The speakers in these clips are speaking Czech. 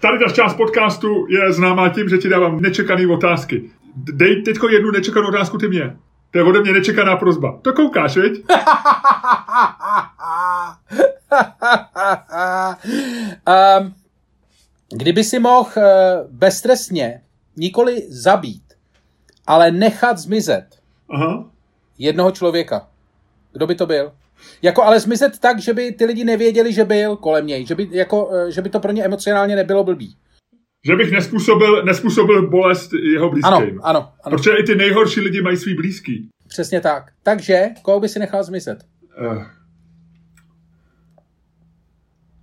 Tady ta část podcastu je známá tím, že ti dávám nečekané otázky. Dej teďko jednu nečekanou otázku ty mě. To je ode mě nečekaná prozba. To koukáš, veď? um, kdyby si mohl uh, beztrestně nikoli zabít, ale nechat zmizet Aha. jednoho člověka, kdo by to byl? Jako ale zmizet tak, že by ty lidi nevěděli, že byl kolem něj, že by, jako, eh, že by to pro ně emocionálně nebylo blbý. Že bych nespůsobil, nespůsobil bolest jeho blízkým. Ano, ano, ano. Protože i ty nejhorší lidi mají svý blízký. Přesně tak. Takže, koho by si nechal zmizet? Uh.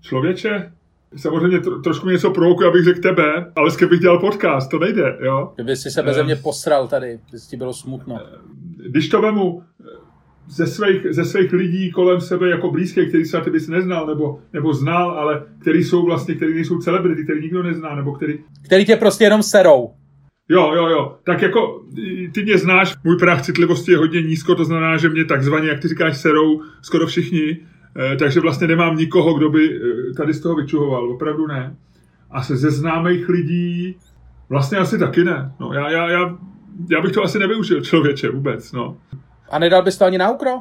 Člověče, samozřejmě tro, trošku něco provokuje, abych řekl tebe, ale s bych dělal podcast, to nejde, jo? Kdyby si se bez mě posral tady, by ti bylo smutno. Když to vemu, ze svých, ze svých lidí kolem sebe jako blízké, který se ty bys neznal nebo, nebo znal, ale který jsou vlastně, který nejsou celebrity, který nikdo nezná, nebo který... Který tě prostě jenom serou. Jo, jo, jo. Tak jako ty mě znáš, můj práh citlivosti je hodně nízko, to znamená, že mě takzvaně, jak ty říkáš, serou skoro všichni, eh, takže vlastně nemám nikoho, kdo by eh, tady z toho vyčuhoval, opravdu ne. A se ze známých lidí vlastně asi taky ne. No, já, já, já, já bych to asi nevyužil člověče vůbec, no. A nedal bys to ani na ukro?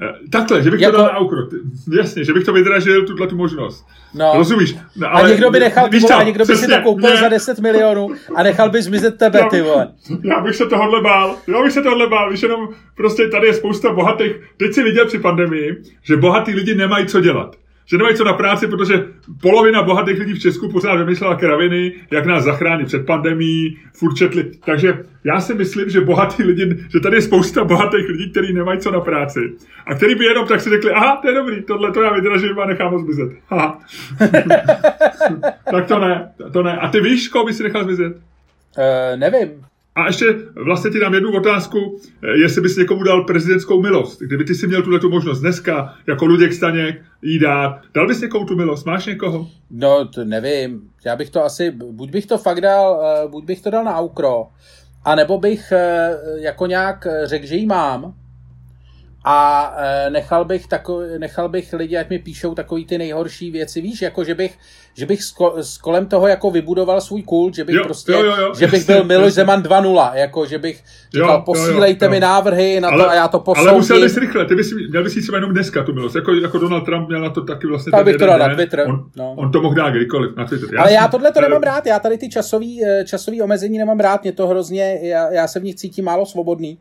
Eh, takhle, že bych jako... to dal na ukro. Jasně, že bych to vydražil, tuhle tu možnost. No. Rozumíš? No, ale... A někdo by nechal, ty vole, někdo by si to koupil mě... za 10 milionů a nechal by zmizet tebe, já, ty vole. Já bych se tohle bál. Já bych se tohle bál, víš, jenom prostě tady je spousta bohatých. Teď si viděl při pandemii, že bohatí lidi nemají co dělat že nemají co na práci, protože polovina bohatých lidí v Česku pořád vymyslela kraviny, jak nás zachránit před pandemí, furt četli. Takže já si myslím, že bohatí lidi, že tady je spousta bohatých lidí, kteří nemají co na práci. A který by jenom tak si řekli, aha, to je dobrý, tohle to já vydražím a nechám ho zmizet. tak to ne, to ne. A ty víš, koho by si nechal zmizet? Uh, nevím. A ještě vlastně ti dám jednu otázku, eh, jestli bys někomu dal prezidentskou milost. Kdyby ty si měl tuhle tu možnost dneska, jako Luděk Staněk, jí dát, dal bys někomu tu milost? Máš někoho? No, to nevím. Já bych to asi, buď bych to fakt dal, eh, buď bych to dal na aukro, a nebo bych eh, jako nějak řekl, že jí mám, a e, nechal bych, tako, nechal bych lidi, ať mi píšou takový ty nejhorší věci, víš, jako že bych, že bych sko, s kolem toho jako vybudoval svůj kult, že bych jo, prostě, jo, jo, jo, že bych byl Miloš Zeman 2.0, jako že bych říkal, jo, posílejte jo, jo, mi návrhy na ale, to a já to posoudím. Ale musel bys rychle, ty bys, měl bys jít třeba jenom dneska tu milost, jako, jako Donald Trump měl na to taky vlastně tak bych to dal na Twitter. On, no. on, to mohl dát kdykoliv na Twitter. Já ale já tohle to nemám rád, já tady ty časový, eh, časový omezení nemám rád, mě to hrozně, já, já se v nich cítím málo svobodný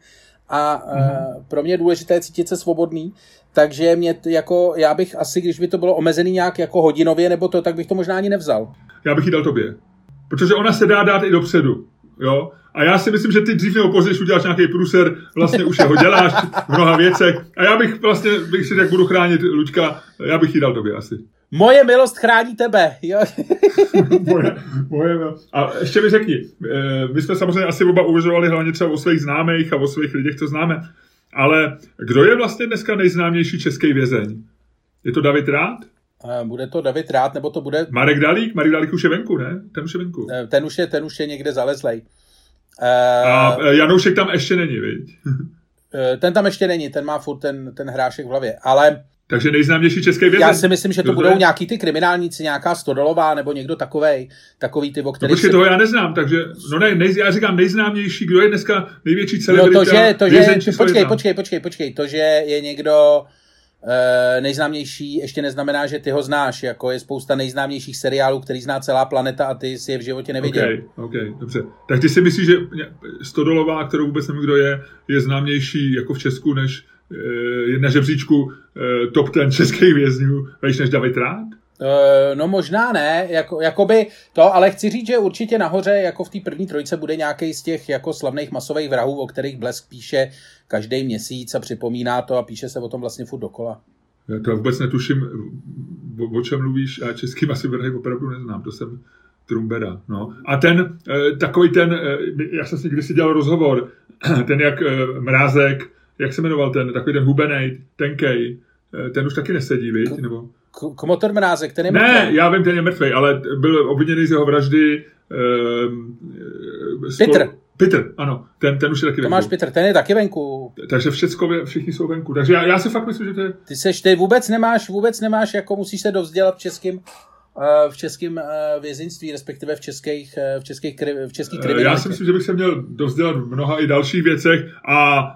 a mm-hmm. pro mě je důležité cítit se svobodný, takže mě t, jako, já bych asi, když by to bylo omezený nějak jako hodinově nebo to, tak bych to možná ani nevzal. Já bych ji dal tobě. Protože ona se dá dát i dopředu. Jo? A já si myslím, že ty dřív nebo později uděláš nějaký průser, vlastně už ho děláš v mnoha věcech. A já bych vlastně, bych si tak budu chránit Luďka, já bych ji dal tobě asi. Moje milost chrání tebe. Jo. moje, moje milost. A ještě mi řekni, eh, my jsme samozřejmě asi oba uvažovali hlavně třeba o svých známých a o svých lidech, co známe. Ale kdo je vlastně dneska nejznámější český vězeň? Je to David Rád? Eh, bude to David Rád, nebo to bude... Marek Dalík? Marek Dalík už je venku, ne? Ten už je venku. Eh, ten už je, ten už je někde zalezlej. A Janoušek tam ještě není, viď? ten tam ještě není, ten má furt ten, ten hrášek v hlavě. Ale takže nejznámější české vězeň. Já si myslím, že to budou nějaký ty kriminálníci, nějaká Stodolová nebo někdo takovej, takový ty, o kterých... No počkej, si... toho já neznám, takže, no ne, nej, já říkám nejznámější, kdo je dneska největší celebrita. No to, že, to, že, počkej, počkej, počkej, počkej, to, že je někdo e, nejznámější, ještě neznamená, že ty ho znáš, jako je spousta nejznámějších seriálů, který zná celá planeta a ty si je v životě neviděl. OK, OK, dobře. Tak ty si myslíš, že Stodolová, kterou vůbec nevím, kdo je, je známější jako v Česku, než na žebříčku eh, top ten českých vězňů víš než David Rád? Eh, no možná ne, jako, jakoby to, ale chci říct, že určitě nahoře jako v té první trojce bude nějaký z těch jako slavných masových vrahů, o kterých Blesk píše každý měsíc a připomíná to a píše se o tom vlastně furt dokola. Já to vůbec netuším, o, o čem mluvíš a český masy vrhy opravdu neznám, to jsem Trumbera. No. A ten, takový ten, já jsem si kdysi dělal rozhovor, ten jak Mrázek, jak se jmenoval ten, takový ten hubenej, tenkej, eh, ten už taky nesedí, viď? Nebo... Komotor Mrázek, ten je mrtvý. Ne, já vím, ten je mrtvý, ale byl obviněný z jeho vraždy um, Petr. Petr, ano, ten, ten už je taky Tomáš venku. Petr, ten je taky venku. Takže všechno, všichni jsou venku. Takže já, já si fakt myslím, že to je... Ty seš, ty vůbec nemáš, vůbec nemáš, jako musíš se dovzdělat českým v českém vězeňství, respektive v českých, v českých, v českých kriminalitě. Já si myslím, že bych se měl dovzdělat v mnoha i dalších věcech a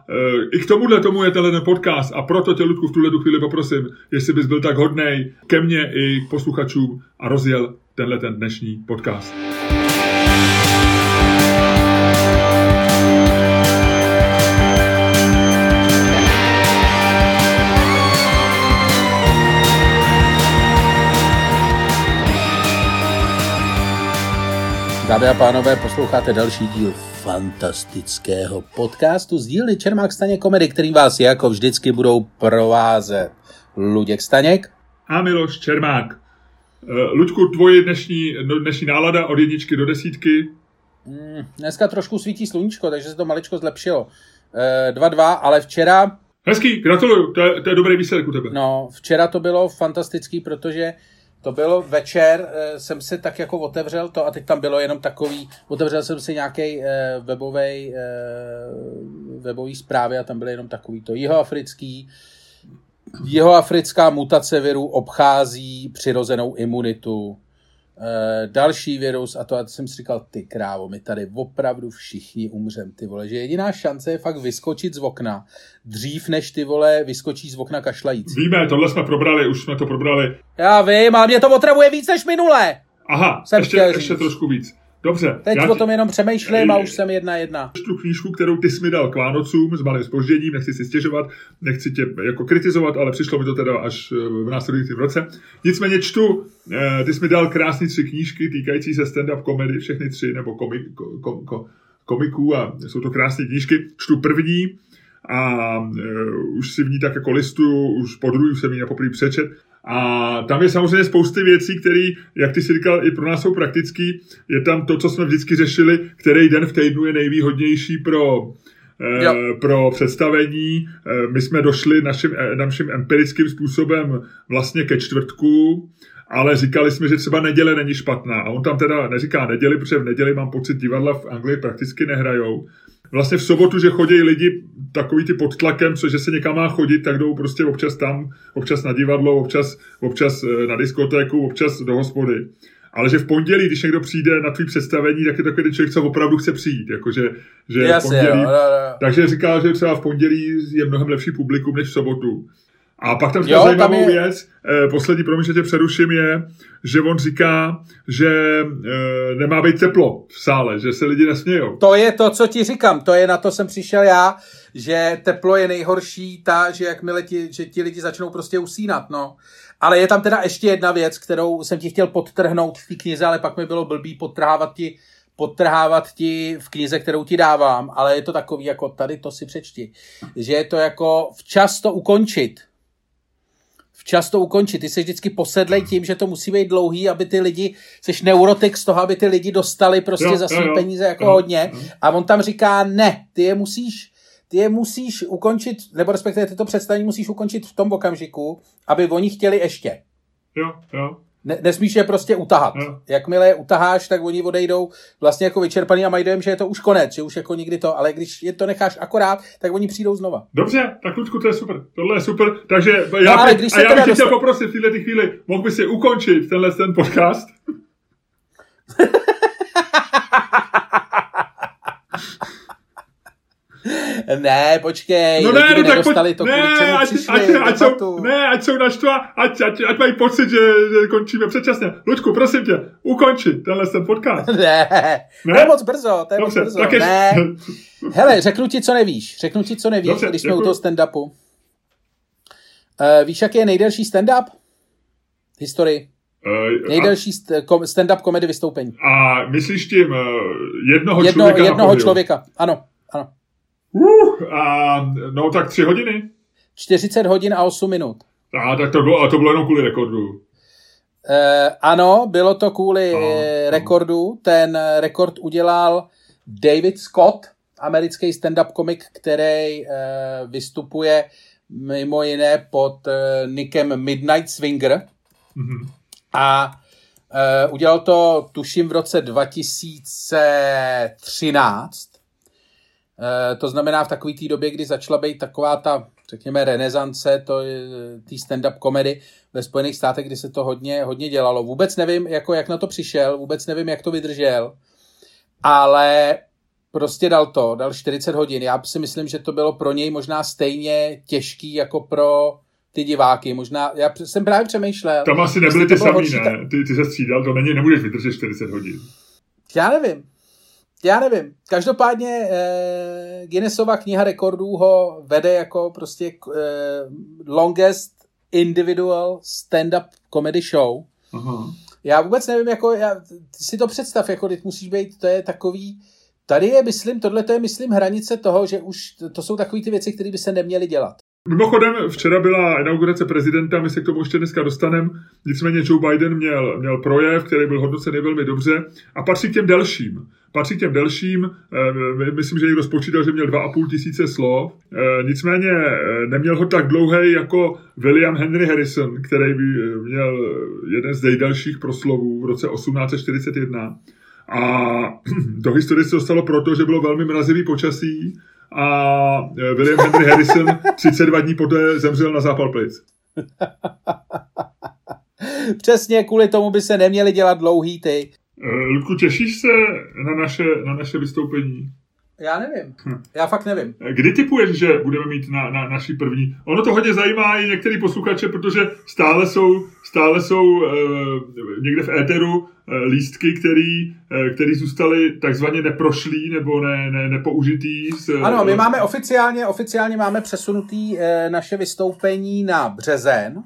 i k tomuhle tomu je tenhle podcast a proto tě, Ludku, v tuhle chvíli poprosím, jestli bys byl tak hodnej ke mně i k posluchačům a rozjel tenhle ten dnešní podcast. Dámy a pánové, posloucháte další díl fantastického podcastu z dílny Čermák Staněk komedy, kterým vás jako vždycky budou provázet Luděk Staněk a Miloš Čermák. Eh, Luďku, tvoje dnešní, no, dnešní nálada od jedničky do desítky? Mm, dneska trošku svítí sluníčko, takže se to maličko zlepšilo. 2-2, e, ale včera... Hezký, gratuluju, to je, to je dobrý výsledek u tebe. No, včera to bylo fantastický, protože to bylo večer, e, jsem si tak jako otevřel to a teď tam bylo jenom takový, otevřel jsem si nějaký e, webový, e, webový zprávy a tam byly jenom takový to jihoafrický, jihoafrická mutace viru obchází přirozenou imunitu. E, další virus, a to a jsem si říkal, ty krávo, my tady opravdu všichni umřem, ty vole, že jediná šance je fakt vyskočit z okna, dřív než ty vole vyskočí z okna kašlající. Víme, tohle jsme probrali, už jsme to probrali. Já vím, ale mě to otravuje víc než minule. Aha, jsem ještě, ještě trošku víc. Dobře. Teď já o tom jenom přemýšlím a už jsem jedna jedna. Tu knížku, kterou ty jsi mi dal k Vánocům s malým spožděním, nechci si stěžovat, nechci tě jako kritizovat, ale přišlo mi to teda až eh, v následujícím roce. Nicméně čtu, eh, ty jsi mi dal krásné tři knížky týkající se stand-up komedy, všechny tři, nebo komik, kom, kom, komiků a jsou to krásné knížky. Čtu první, a uh, už si v ní tak jako listu, už po druhý jsem ji na poprvé přečet a tam je samozřejmě spousty věcí, které, jak ty si říkal, i pro nás jsou praktický. Je tam to, co jsme vždycky řešili, který den v týdnu je nejvýhodnější pro, eh, pro představení. Eh, my jsme došli naším, eh, naším empirickým způsobem vlastně ke čtvrtku, ale říkali jsme, že třeba neděle není špatná. A on tam teda neříká neděli, protože v neděli mám pocit, divadla v Anglii prakticky nehrajou vlastně v sobotu, že chodí lidi takový ty pod tlakem, což že se někam má chodit, tak jdou prostě občas tam, občas na divadlo, občas, občas eh, na diskotéku, občas do hospody. Ale že v pondělí, když někdo přijde na tvý představení, tak je takový člověk, co opravdu chce přijít. Jakože, že Jasně, v pondělí, jo, jo, jo. Takže říká, že třeba v pondělí je mnohem lepší publikum než v sobotu. A pak tam říká zajímavou je... věc, eh, poslední, promiň, že tě přeruším, je, že on říká, že eh, nemá být teplo v sále, že se lidi nesmějou. To je to, co ti říkám, to je na to jsem přišel já, že teplo je nejhorší ta, že jakmile ti, že ti lidi začnou prostě usínat, no. Ale je tam teda ještě jedna věc, kterou jsem ti chtěl podtrhnout v té knize, ale pak mi bylo blbý podtrhávat ti podtrhávat ti v knize, kterou ti dávám, ale je to takový, jako tady to si přečti, že je to jako včas to ukončit včas to ukončit. Ty jsi vždycky posedlej tím, že to musí být dlouhý, aby ty lidi, jsi neurotik z toho, aby ty lidi dostali prostě jo, za své peníze jako jo, hodně. Jo. A on tam říká, ne, ty je musíš, ty je musíš ukončit, nebo respektive ty to představení musíš ukončit v tom okamžiku, aby oni chtěli ještě. Jo, jo ne, nesmíš je prostě utahat. No. Jakmile je utaháš, tak oni odejdou vlastně jako vyčerpaný a mají dojem, že je to už konec, že už jako nikdy to, ale když je to necháš akorát, tak oni přijdou znova. Dobře, tak Ludku, to je super. Tohle je super. Takže já, no, ale když a já bych tě chtěl poprosit v této chvíli, mohl by si ukončit tenhle ten podcast? ne, počkej, no ne, no tak nedostali pojď, to, ne, ať, ať, ať, jsou, ne, ať jsou naštva, ať, ať, ať mají pocit, že, že končíme předčasně. Luďku, prosím tě, ukonči tenhle ten podcast. ne, ne, to je moc brzo, to je Dobře, moc brzo. Je... Ne. Hele, řeknu ti, co nevíš, řeknu ti, co nevíš, Dobře, když jsme u toho stand-upu. Uh, víš, jaký je nejdelší stand-up? Historii. Uh, Nejdelší stand-up komedy vystoupení. A myslíš tím uh, jednoho Jedno, člověka? Jednoho člověka, ano. Ano. Uh, a, no tak tři hodiny. 40 hodin a 8 minut. A tak to bylo, a to bylo jenom kvůli rekordu. E, ano, bylo to kvůli no, rekordu. Ten rekord udělal David Scott, americký stand-up komik, který e, vystupuje mimo jiné pod e, nikem Midnight Swinger. Mm-hmm. A e, udělal to, tuším, v roce 2013 E, to znamená v takové té době, kdy začala být taková ta, řekněme, renesance to té stand-up komedy ve Spojených státech, kdy se to hodně, hodně dělalo. Vůbec nevím, jako jak na to přišel, vůbec nevím, jak to vydržel, ale prostě dal to, dal 40 hodin. Já si myslím, že to bylo pro něj možná stejně těžký jako pro ty diváky. Možná, já jsem právě přemýšlel. Tam asi nebyly ty samý, ne? Ty, ty se střídal, to není, nemůžeš vydržet 40 hodin. Já nevím. Já nevím. Každopádně eh, Guinnessova kniha rekordů ho vede jako prostě eh, longest individual stand-up comedy show. Aha. Já vůbec nevím, jako, já, si to představ, jako teď musíš být, to je takový, tady je, myslím, tohle to je, myslím, hranice toho, že už to jsou takové ty věci, které by se neměly dělat. Mimochodem, včera byla inaugurace prezidenta, my se k tomu ještě dneska dostaneme, nicméně Joe Biden měl, měl projev, který byl hodnocený velmi dobře a patří k těm delším. Patří k těm delším, eh, myslím, že někdo spočítal, že měl 2,5 tisíce slov, eh, nicméně eh, neměl ho tak dlouhý jako William Henry Harrison, který měl jeden z nejdelších proslovů v roce 1841. A do historie se dostalo proto, že bylo velmi mrazivý počasí, a e, William Henry Harrison 32 dní poté zemřel na zápal plic. Přesně kvůli tomu by se neměly dělat dlouhý ty. E, Ludku, těšíš se na naše, na naše vystoupení? Já nevím. Hm. Já fakt nevím. Kdy typuješ, že budeme mít na, na naší první? Ono to hodně zajímá i některý posluchače, protože stále jsou, stále jsou e, někde v éteru e, lístky, který, e, který zůstaly takzvaně neprošlý nebo ne, ne, nepoužitý. Z, ano, my máme oficiálně, oficiálně máme přesunutý e, naše vystoupení na březen.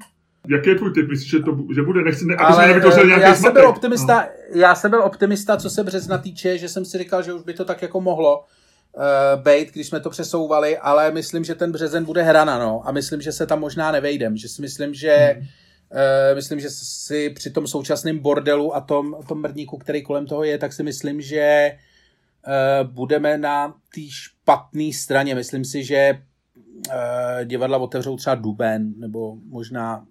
Jaký je tvůj typ? Myslíš, že, to, že bude? Nechci, ne, aby Ale, jsme nějaký já jsem byl optimista, no. já jsem byl optimista, co se března týče, že jsem si říkal, že už by to tak jako mohlo uh, bejt, když jsme to přesouvali, ale myslím, že ten březen bude hrana, no. A myslím, že se tam možná nevejdem. Že si myslím, že hmm. uh, myslím, že si při tom současném bordelu a tom, tom mrdníku, který kolem toho je, tak si myslím, že uh, budeme na té špatné straně. Myslím si, že uh, divadla otevřou třeba duben, nebo možná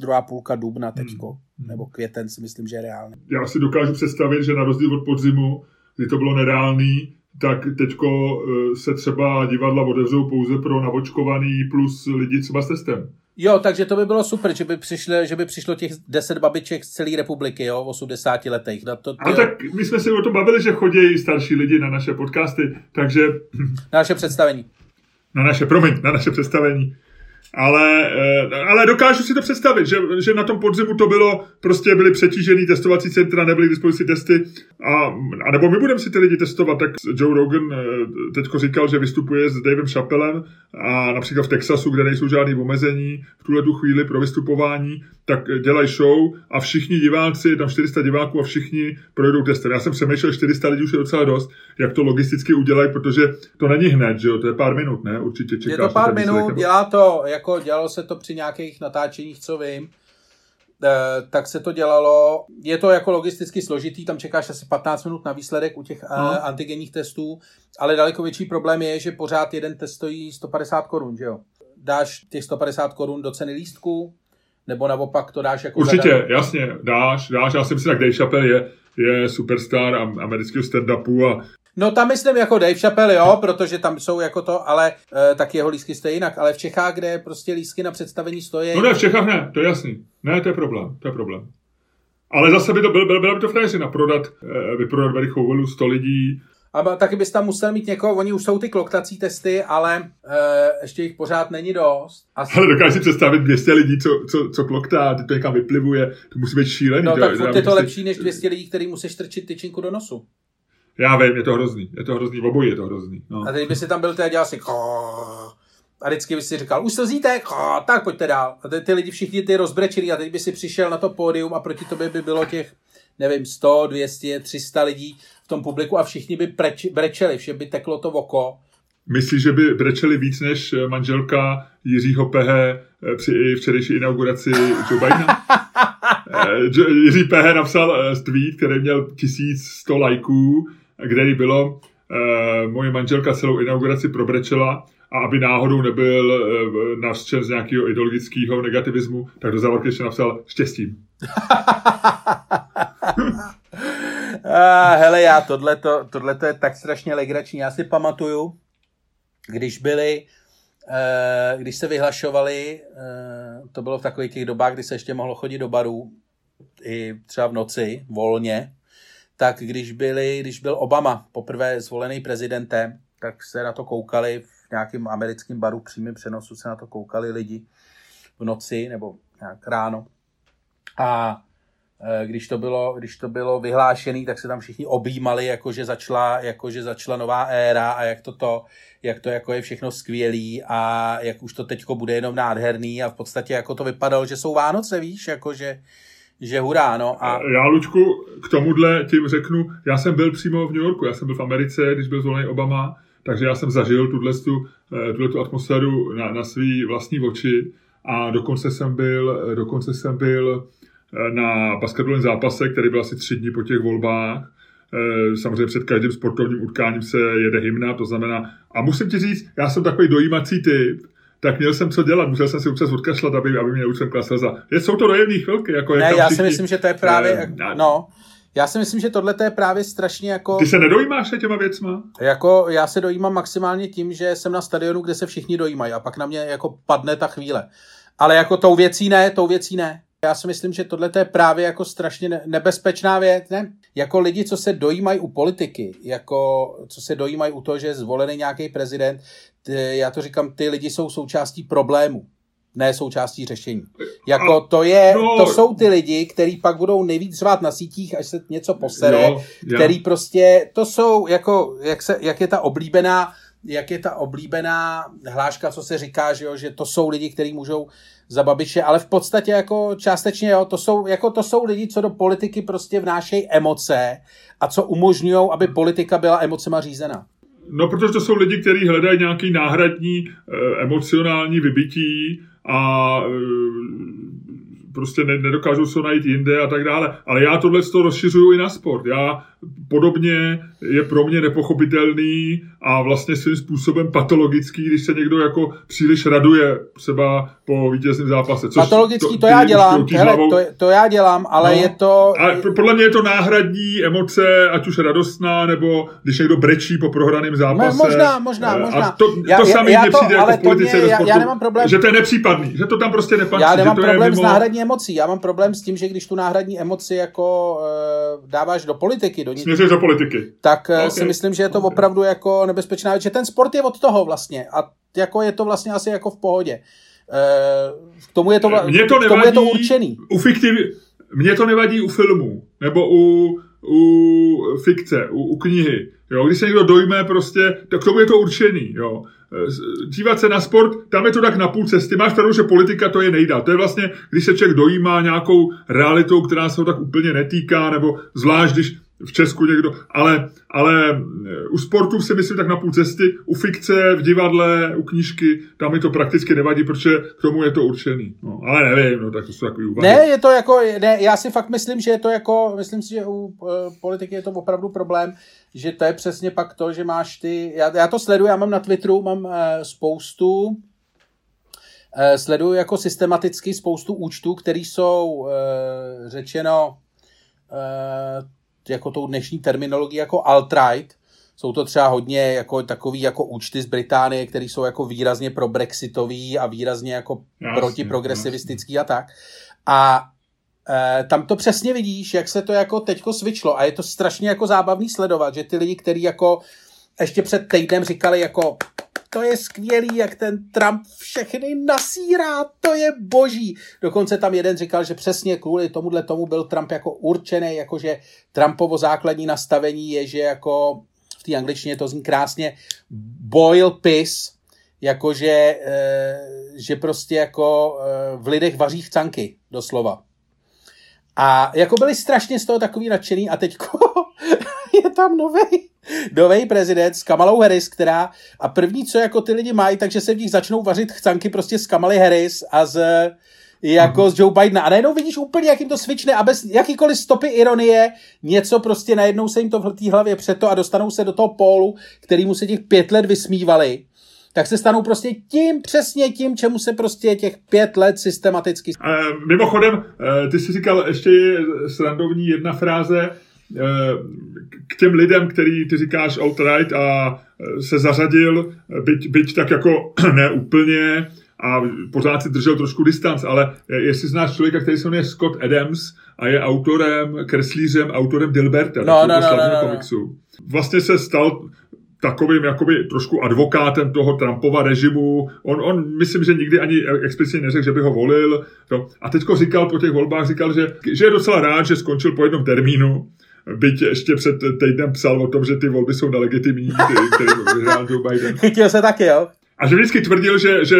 druhá půlka dubna teďko, hmm. nebo květen si myslím, že je reálný. Já si dokážu představit, že na rozdíl od podzimu, kdy to bylo nereálný, tak teďko eh, se třeba divadla otevřou pouze pro navočkovaný plus lidi třeba s testem. Jo, takže to by bylo super, že by, přišlo, že by přišlo těch 10 babiček z celé republiky, jo, v 80 letech. Na to, A tak my jsme si o tom bavili, že chodí starší lidi na naše podcasty, takže... Na naše představení. Na naše, promiň, na naše představení. Ale, eh, ale dokážu si to představit, že, že na tom podzimu to bylo, prostě byly přetížený testovací centra, nebyly k dispozici testy, a, a nebo my budeme si ty lidi testovat, tak Joe Rogan eh, teďko říkal, že vystupuje s Davem Chappellem a například v Texasu, kde nejsou žádný omezení v tuhle tu chvíli pro vystupování, tak dělají show a všichni diváci, tam 400 diváků a všichni projdou testem. Já jsem přemýšlel, 400 lidí už je docela dost, jak to logisticky udělají, protože to není hned, že jo, to je pár minut, ne? Určitě čekáš. Je to pár minut, dělá to, jako dělalo se to při nějakých natáčeních, co vím, eh, tak se to dělalo. Je to jako logisticky složitý, tam čekáš asi 15 minut na výsledek u těch no. antigenních testů, ale daleko větší problém je, že pořád jeden test stojí 150 korun, že jo. Dáš těch 150 korun do ceny lístku, nebo naopak to dáš jako Určitě, zadarmo. jasně, dáš, dáš. Já si myslím, že Dave Chappelle je, je superstar amerického stand-upu a No tam myslím jako Dave Chappelle, jo, protože tam jsou jako to, ale e, tak jeho lísky stojí jinak. Ale v Čechách, kde prostě lísky na představení stojí... No ne, v Čechách ne, to je jasný. Ne, to je problém, to je problém. Ale zase by to byl, byl, byla by to frajeřina prodat, e, vyprodat Verichou 100 lidí, a taky bys tam musel mít někoho, oni už jsou ty kloktací testy, ale e, ještě jich pořád není dost. Asi... Ale dokážu si představit 200 lidí, co, co, co kloktá, ty to někam vyplivuje, to musí být šílený. No to, tak furt je to lepší než 200 lidí, který musíš strčit tyčinku do nosu. Já vím, je to hrozný, je to hrozný, obojí je to hrozný. No. A teď by si tam byl, teda dělal si a vždycky by si říkal, už slzíte, tak pojďte dál. A ty, ty lidi všichni ty rozbrečili a teď by si přišel na to pódium a proti tobě by bylo těch, nevím, 100, 200, 300 lidí v tom publiku a všichni by preč, brečeli, vše by teklo to oko. Myslíš, že by brečeli víc než manželka Jiřího Pehe eh, při včerejší inauguraci Joe Bidena? Eh, Jiří Pehe napsal eh, tweet, který měl 1100 lajků, kde bylo uh, moje manželka celou inauguraci probrečela a aby náhodou nebyl uh, nařčen z nějakého ideologického negativismu, tak do závorky ještě napsal štěstím. A, hele, já tohleto, tohleto je tak strašně legrační. Já si pamatuju, když byli, eh, když se vyhlašovali, eh, to bylo v takových těch dobách, kdy se ještě mohlo chodit do barů, i třeba v noci, volně, tak když, byli, když byl Obama poprvé zvolený prezidentem, tak se na to koukali v nějakém americkém baru přímém přenosu se na to koukali lidi v noci nebo nějak ráno. A e, když to bylo, když to bylo vyhlášené, tak se tam všichni objímali, jakože začala, jakože začala nová éra a jak to, to, jak to jako je všechno skvělý a jak už to teďko bude jenom nádherný a v podstatě jako to vypadalo, že jsou Vánoce, víš, jakože že hurá, no. A... Já, Lučku, k tomuhle tím řeknu, já jsem byl přímo v New Yorku, já jsem byl v Americe, když byl zvolený Obama, takže já jsem zažil tuhle tu atmosféru na, na svý vlastní oči a dokonce jsem byl, dokonce jsem byl eh, na basketbalovém zápase, který byl asi tři dny po těch volbách. Eh, samozřejmě před každým sportovním utkáním se jede hymna, to znamená, a musím ti říct, já jsem takový dojímací typ, tak měl jsem co dělat, musel jsem si občas odkašlat, aby, aby mě učil slza. Je, jsou to dojemné chvilky. Jako ne, já všichni, si myslím, že to je právě, eh, no, já si myslím, že tohle je právě strašně jako... Ty se nedojímáš těma věcma? Jako, já se dojímám maximálně tím, že jsem na stadionu, kde se všichni dojímají a pak na mě jako padne ta chvíle. Ale jako tou věcí ne, tou věcí ne. Já si myslím, že tohle je právě jako strašně nebezpečná věc, ne? Jako lidi, co se dojímají u politiky, jako co se dojímají u toho, že je zvolený nějaký prezident, ty, já to říkám, ty lidi jsou součástí problému ne součástí řešení. Jako to je, no, to jsou ty lidi, kteří pak budou nejvíc řvát na sítích, až se něco posere, který prostě, to jsou jako, jak, se, jak je ta oblíbená, jak je ta oblíbená hláška, co se říká, že, jo, že to jsou lidi, kteří můžou za babiče, ale v podstatě jako částečně, jo, to jsou, jako to jsou lidi, co do politiky prostě vnášejí emoce a co umožňují, aby politika byla emocema řízena. No, protože to jsou lidi, kteří hledají nějaký náhradní e, emocionální vybití, a e, prostě nedokážou se najít jinde a tak dále. Ale já tohle to rozšiřuju i na sport. Já podobně je pro mě nepochopitelný a vlastně svým způsobem patologický, když se někdo jako příliš raduje třeba po vítězném zápase. Což patologický to, to já dělám, hele, to, to já dělám, ale no, je to... A podle mě je to náhradní emoce, ať už radostná, nebo když někdo brečí po prohraném zápase. Možná, možná, možná. A to, já, to samé mně přijde jako v politice mě, sportu, já, já nemám problém. že to je nepřípadný, že to tam prostě nepatří. Já nemám že to problém mimo... s náhradní emocí, já mám problém s tím, že když tu náhradní emoci jako uh, dáváš do politiky, do Směřuješ do politiky. Tak uh, okay. si myslím, že je to okay. opravdu jako nebezpečná věc, že ten sport je od toho vlastně a jako je to vlastně asi jako v pohodě. Uh, k tomu je to, Mně to, nevadí, k tomu je to určený. U fiktiv, mně to nevadí u filmu, nebo u, u fikce, u, u knihy. Jo, když se někdo dojme prostě, tak k tomu je to určený. Jo. Dívat se na sport, tam je to tak na půl cesty. Máš pravdu, že politika to je nejda. To je vlastně, když se člověk dojímá nějakou realitou, která se ho tak úplně netýká, nebo zvlášť, když v Česku někdo, ale, ale eh, u sportu si myslím tak na půl cesty, u fikce, v divadle, u knížky, tam mi to prakticky nevadí, protože k tomu je to určený. No, ale nevím, no, tak to jsou takový úvahy. Ne, je to jako, ne, já si fakt myslím, že je to jako, myslím si, že u uh, politiky je to opravdu problém, že to je přesně pak to, že máš ty, já, já to sleduju, já mám na Twitteru, mám uh, spoustu, uh, sleduju jako systematicky spoustu účtů, které jsou uh, řečeno uh, jako tou dnešní terminologií jako alt-right. Jsou to třeba hodně jako takový jako účty z Británie, které jsou jako výrazně pro brexitový a výrazně jako jasně, protiprogresivistický jasně. a tak. A e, tam to přesně vidíš, jak se to jako teďko svičlo a je to strašně jako zábavný sledovat, že ty lidi, kteří jako ještě před týdnem říkali jako to je skvělý, jak ten Trump všechny nasírá, to je boží. Dokonce tam jeden říkal, že přesně kvůli tomuhle tomu byl Trump jako určený, jakože Trumpovo základní nastavení je, že jako v té angličtině to zní krásně boil piss, jakože eh, že prostě jako eh, v lidech vaří chcanky, doslova. A jako byli strašně z toho takový nadšený a teďko je tam nový nový prezident s Kamalou Harris, která a první, co jako ty lidi mají, takže se v nich začnou vařit chcanky prostě s Kamaly Harris a z jako z Joe Bidena. A najednou vidíš úplně, jak jim to svične a bez jakýkoliv stopy ironie, něco prostě najednou se jim to v hlavě přeto a dostanou se do toho pólu, který mu se těch pět let vysmívali tak se stanou prostě tím, přesně tím, čemu se prostě těch pět let systematicky... E, mimochodem, e, ty jsi říkal ještě srandovní jedna fráze, k těm lidem, který ty říkáš alt-right a se zařadil, byť, byť tak jako ne úplně, a pořád si držel trošku distanc, ale jestli znáš člověka, který se jmenuje Scott Adams a je autorem, kreslířem, autorem Dilberta, no, no, no, no, no, komiksu. Vlastně se stal takovým jakoby trošku advokátem toho Trumpova režimu. On, on myslím, že nikdy ani explicitně neřekl, že by ho volil. No. A teďko říkal po těch volbách, říkal, že, že je docela rád, že skončil po jednom termínu, byť ještě před týdnem psal o tom, že ty volby jsou nelegitimní, který vyhrál Joe Biden. Chytil se taky, jo? A že vždycky tvrdil, že, že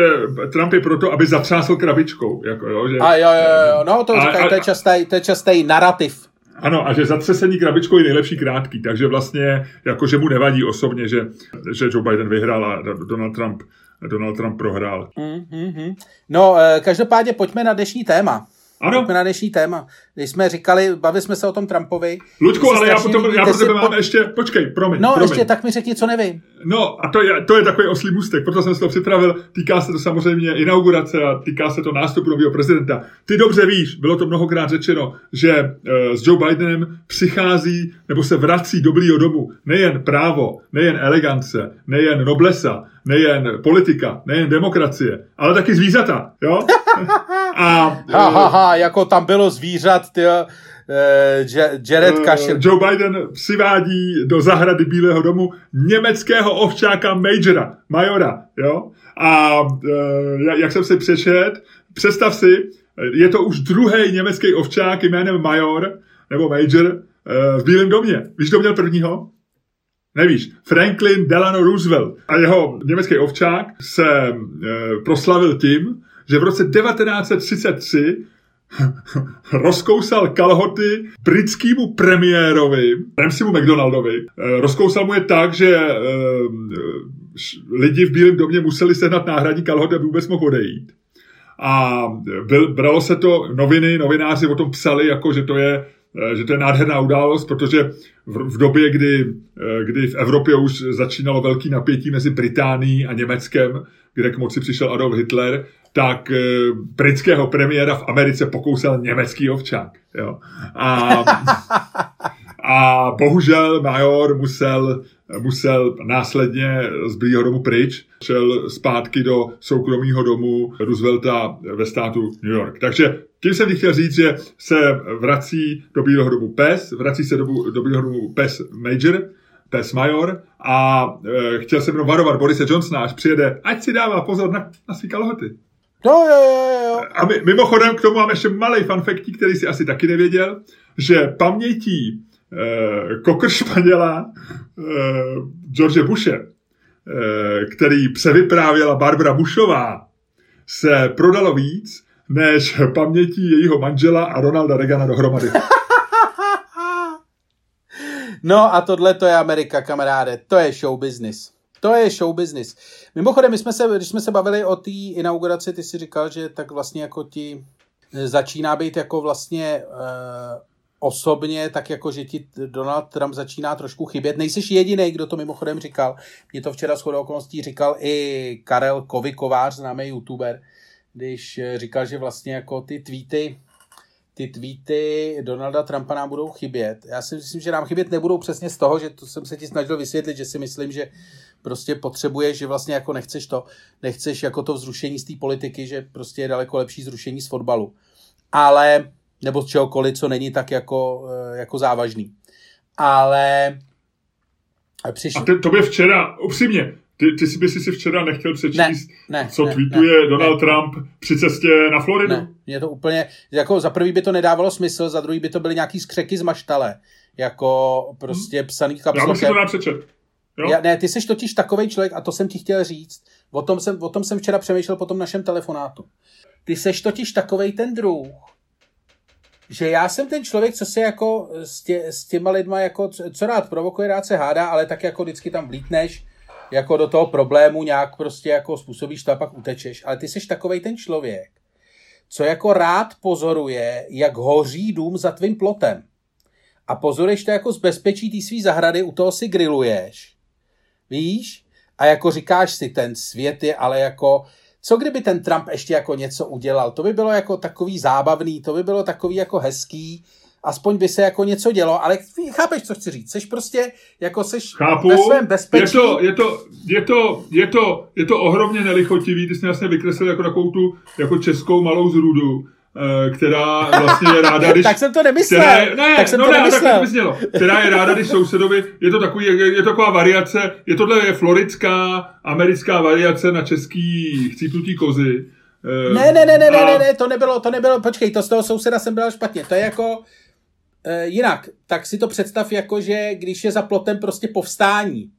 Trump je proto, aby zatřásl krabičkou. Jako, jo, že, a jo, jo, jo, no to říkají, to je častý, to je častý narrativ. Ano, a že zatřesení krabičkou je nejlepší krátký, takže vlastně jako, že mu nevadí osobně, že, že Joe Biden vyhrál a Donald Trump, Donald Trump prohrál. Mm-hmm. No, eh, každopádně pojďme na dnešní téma. Ano. Pojďme na dnešní téma. Když jsme říkali, bavili jsme se o tom Trumpovi. Luďku, ale já potom, já pro tebe mám ještě, počkej, promiň. No, promiň. ještě tak mi řekni, co nevím. No, a to je, to je takový oslý můstek, proto jsem se to připravil. Týká se to samozřejmě inaugurace a týká se to nástupu nového prezidenta. Ty dobře víš, bylo to mnohokrát řečeno, že uh, s Joe Bidenem přichází nebo se vrací do Bílého domu nejen právo, nejen elegance, nejen noblesa, nejen politika, nejen demokracie, ale taky zvířata, jo? A, ha, ha, ha, jako tam bylo zvířat, ty, uh, Jared uh, Kushner. Joe Biden přivádí do zahrady Bílého domu německého ovčáka Majora, Majora, jo? A uh, jak jsem si přečet, představ si, je to už druhý německý ovčák jménem Major, nebo Major, v Bílém domě. Víš, kdo měl prvního? Nevíš, Franklin Delano Roosevelt a jeho německý ovčák se e, proslavil tím, že v roce 1933 rozkousal kalhoty britskému premiérovi, Ramseymu McDonaldovi. E, rozkousal mu je tak, že e, lidi v Bílém domě museli sehnat náhradní kalhoty, aby vůbec mohl odejít. A byl, bralo se to, noviny, novináři o tom psali, jako že to je Eh, že to je nádherná událost, protože v, v době, kdy, eh, kdy v Evropě už začínalo velký napětí mezi Británií a Německem, kde k moci přišel Adolf Hitler, tak eh, britského premiéra v Americe pokousal německý ovčák. Jo. A, a bohužel major musel, musel následně z Bílého domu pryč, šel zpátky do soukromého domu Roosevelta ve státu New York. Takže tím jsem chtěl říct, že se vrací do Bílého domu PES, vrací se do, do Bílého domu PES Major, PES Major a e, chtěl jsem jenom varovat Borise Johnsona, až přijede, ať si dává pozor na, na svý kalhoty. Jo, jo, jo, jo. A my, mimochodem k tomu mám ještě malý fanfektí, který si asi taky nevěděl, že pamětí e, kokr španěla e, George Bushe, e, který převyprávěla Barbara Bushová, se prodalo víc, než pamětí jejího manžela a Ronalda Reagana dohromady. no a tohle to je Amerika, kamaráde. To je show business. To je show business. Mimochodem, my jsme se, když jsme se bavili o té inauguraci, ty si říkal, že tak vlastně jako ti začíná být jako vlastně uh, osobně, tak jako, že ti Donald Trump začíná trošku chybět. Nejsiš jediný, kdo to mimochodem říkal. Mě to včera s okolností říkal i Karel Kovikovář, známý youtuber, když eh, říkal, že vlastně jako ty tweety, ty tweety Donalda Trumpa nám budou chybět. Já si myslím, že nám chybět nebudou přesně z toho, že to jsem se ti snažil vysvětlit, že si myslím, že prostě potřebuješ, že vlastně jako nechceš to, nechceš jako to vzrušení z té politiky, že prostě je daleko lepší zrušení z fotbalu. Ale, nebo z čehokoliv, co není tak jako, eh, jako závažný. Ale Přiš... A to by včera, upřímně, ty, ty si by si včera nechtěl přečíst, ne, ne, co ne, tweetuje ne, Donald ne. Trump při cestě na Floridu? Ne, mě to úplně, jako za prvý by to nedávalo smysl, za druhý by to byly nějaký skřeky z maštale, jako prostě hmm. psaný kapslokem. Já bych si to přečet. Jo? Já, ne, ty jsi totiž takový člověk, a to jsem ti chtěl říct, o tom jsem, o tom jsem včera přemýšlel po tom našem telefonátu. Ty jsi totiž takovej ten druh, že já jsem ten člověk, co se jako s, tě, s těma lidma jako, co rád provokuje, rád se hádá, ale tak jako vždycky tam vlítneš, jako do toho problému nějak prostě jako způsobíš to a pak utečeš. Ale ty jsi takovej ten člověk, co jako rád pozoruje, jak hoří dům za tvým plotem. A pozoruješ to jako z bezpečí té svý zahrady, u toho si grilluješ. Víš? A jako říkáš si, ten svět je ale jako, co kdyby ten Trump ještě jako něco udělal? To by bylo jako takový zábavný, to by bylo takový jako hezký, aspoň by se jako něco dělo, ale chápeš, co chci říct, seš prostě, jako seš Chápu, ve svém bezpečí. Je to, je to, je to, je to, je to ohromně nelichotivý, ty jsi mě vlastně vykreslil jako takovou tu, jako českou malou zrůdu, která vlastně je ráda, když... tak jsem to nemyslel. Která je, ne, tak jsem no to ne, nemyslel. tak to znělo. Která je ráda, když sousedovi, je to takový, je, je to taková variace, je tohle je floridská, americká variace na český chcípnutí kozy. Eh, Ne, ne, ne, ne, ne, a- ne, ne, to nebylo, to nebylo, počkej, to z toho souseda jsem byl špatně, to je jako, e, jinak, tak si to představ jako, že když je za plotem prostě povstání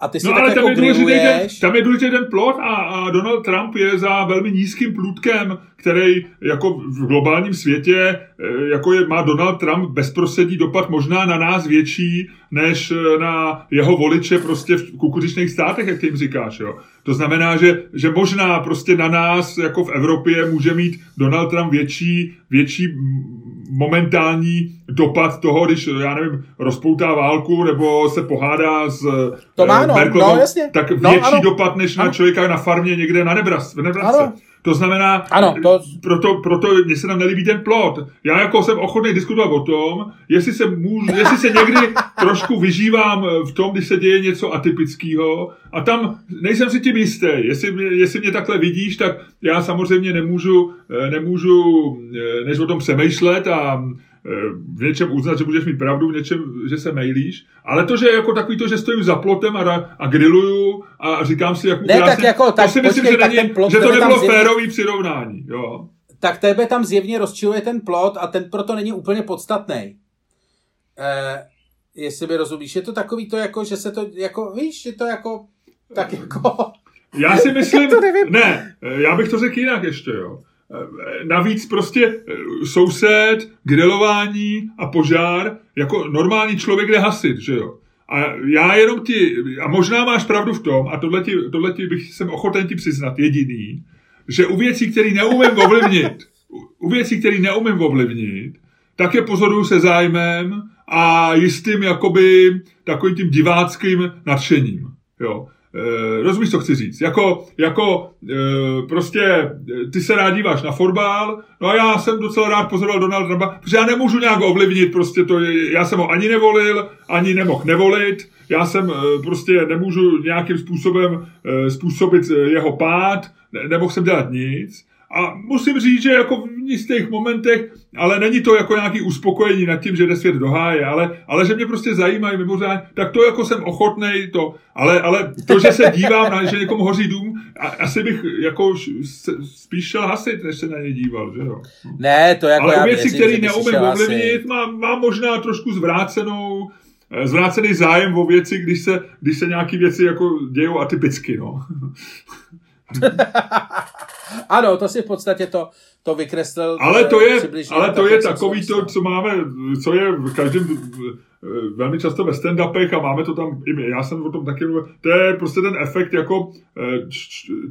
a ty si No tak ale jako tam je, důležitý ten, tam je důležitý ten plot a, a Donald Trump je za velmi nízkým plůtkem, který jako v globálním světě eh, jako je, má Donald Trump bezprostřední dopad možná na nás větší, než eh, na jeho voliče prostě v kukuřičných státech, jak ty jim říkáš. Jo. To znamená, že, že možná prostě na nás jako v Evropě může mít Donald Trump větší, větší momentální dopad toho, když, já nevím, rozpoutá válku nebo se pohádá s To má, eh, no, Merkelovou, no, jasně. tak No, větší ano. dopad než na Ano. člověka na farmě někde na Nebras, v Nebrasce. Ano. To znamená, Ano, to- proto, proto mně se nám nelíbí ten plot. Já jako jsem ochotný diskutovat o tom, jestli se, můžu, jestli se někdy trošku vyžívám v tom, když se děje něco atypického a tam nejsem si tím jistý. Jestli mě, jestli mě takhle vidíš, tak já samozřejmě nemůžu, eh, nemůžu eh, než o tom přemýšlet a eh, v něčem uznat, že budeš mít pravdu, v něčem, že se mailíš, ale to, že jako takový to, že stojím za plotem a, a grilluju a říkám si, jak mu Ne, tak krásně, jako, tak to si myslím, počkej, že, tak není, plot, že to nebylo zjevně- férový přirovnání. Jo. tak tebe tam zjevně rozčiluje ten plot a ten proto není úplně podstatný. E, jestli mi rozumíš, je to takový to jako, že se to, jako, víš, je to jako, tak jako, Já si myslím, to nevím. ne, já bych to řekl jinak ještě, jo. Navíc prostě eh, soused, grilování a požár, jako normální člověk jde hasit, že jo. A já jenom ti, a možná máš pravdu v tom, a tohle ti, tohle ti bych jsem ochoten ti přiznat, jediný, že u věcí, které neumím ovlivnit, u věcí, které neumím ovlivnit, tak je pozoruju se zájmem a jistým jakoby takovým tím diváckým nadšením. Jo. E, rozumíš, co chci říct? Jako, jako e, prostě e, ty se rád díváš na fotbal, no a já jsem docela rád pozoroval Donald Trumpa, protože já nemůžu nějak ovlivnit, prostě to, já jsem ho ani nevolil, ani nemohl nevolit, já jsem e, prostě nemůžu nějakým způsobem e, způsobit jeho pád, ne, nemohl jsem dělat nic. A musím říct, že jako jistých momentech, ale není to jako nějaký uspokojení nad tím, že jde svět do háje, ale, ale že mě prostě zajímají mimořádně, tak to jako jsem ochotnej to, ale, ale to, že se dívám na, že někomu hoří dům, a, asi bych jako spíš šel hasit, než se na ně díval, že jo. ne, to jako Ale já věřím, které neumím ovlivnit, mám, mám možná trošku zvrácenou, eh, zvrácený zájem o věci, když se, když se nějaké věci jako dějou atypicky, no. Ano, to si v podstatě to, to vykreslil. Ale to eh, je, přibližně ale to je takový to, co máme, co je v každém eh, velmi často ve stand-upech a máme to tam i my. Já jsem o tom taky mluvil. To je prostě ten efekt jako eh,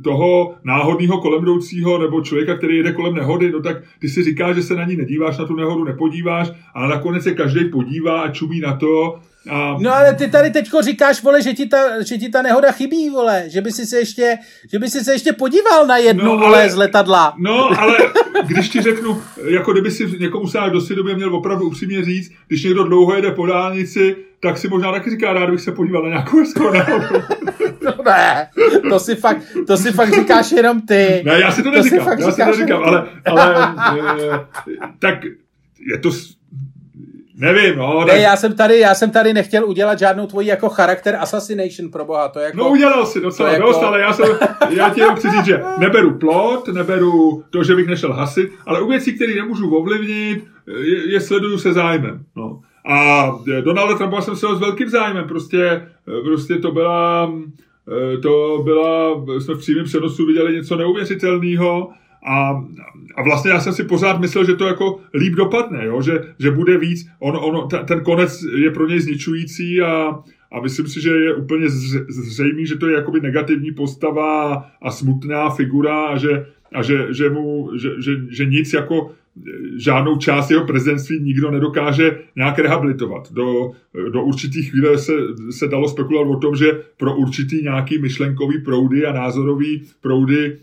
toho náhodného kolemjdoucího nebo člověka, který jede kolem nehody, no tak ty si říkáš, že se na ní nedíváš, na tu nehodu nepodíváš, ale nakonec se každý podívá a čumí na to. A No ale ty tady teďko říkáš, vole, že ti ta, že ti ta nehoda chybí, vole, že by si se ještě, že by si se ještě podíval na jednu, No, ale- vole, z letadla. No, ale když ti řeknu, jako kdyby si někomu sáhl do svědomí měl opravdu upřímně říct, když někdo dlouho jede po dálnici, tak si možná taky říká, rád bych se podíval na nějakou hezkou nehodu. No, ne, to si fakt, to si fakt říkáš jenom ty. Ne, já si to To si neříkám, já si to neříkám, ale, ale e, tak je to, nevím, no, Ne, tak, já jsem tady, já jsem tady nechtěl udělat žádnou tvoji jako charakter assassination pro boha, to je jako... no udělal si docela to jako- dost, ale já, jsem, já ti jenom chci říct, že neberu plot, neberu to, že bych nešel hasit, ale u věcí, které nemůžu ovlivnit, je, je sleduju se zájmem, no. A Donalda Trumpa jsem se s velkým zájmem, prostě, prostě to byla, eh, to byla, jsme v přímém přenosu viděli něco neuvěřitelného a, a vlastně já jsem si pořád myslel, že to jako líp dopadne, jo? Že, že bude víc, on, on, ten, ten konec je pro něj zničující a, a myslím si, že je úplně zře- zřejmý, že to je jakoby negativní postava a smutná figura a že, a že, že, mu, že, že, že nic jako žádnou část jeho prezidentství nikdo nedokáže nějak rehabilitovat. Do, do určitých chvíle se, se dalo spekulovat o tom, že pro určitý nějaký myšlenkový proudy a názorový proudy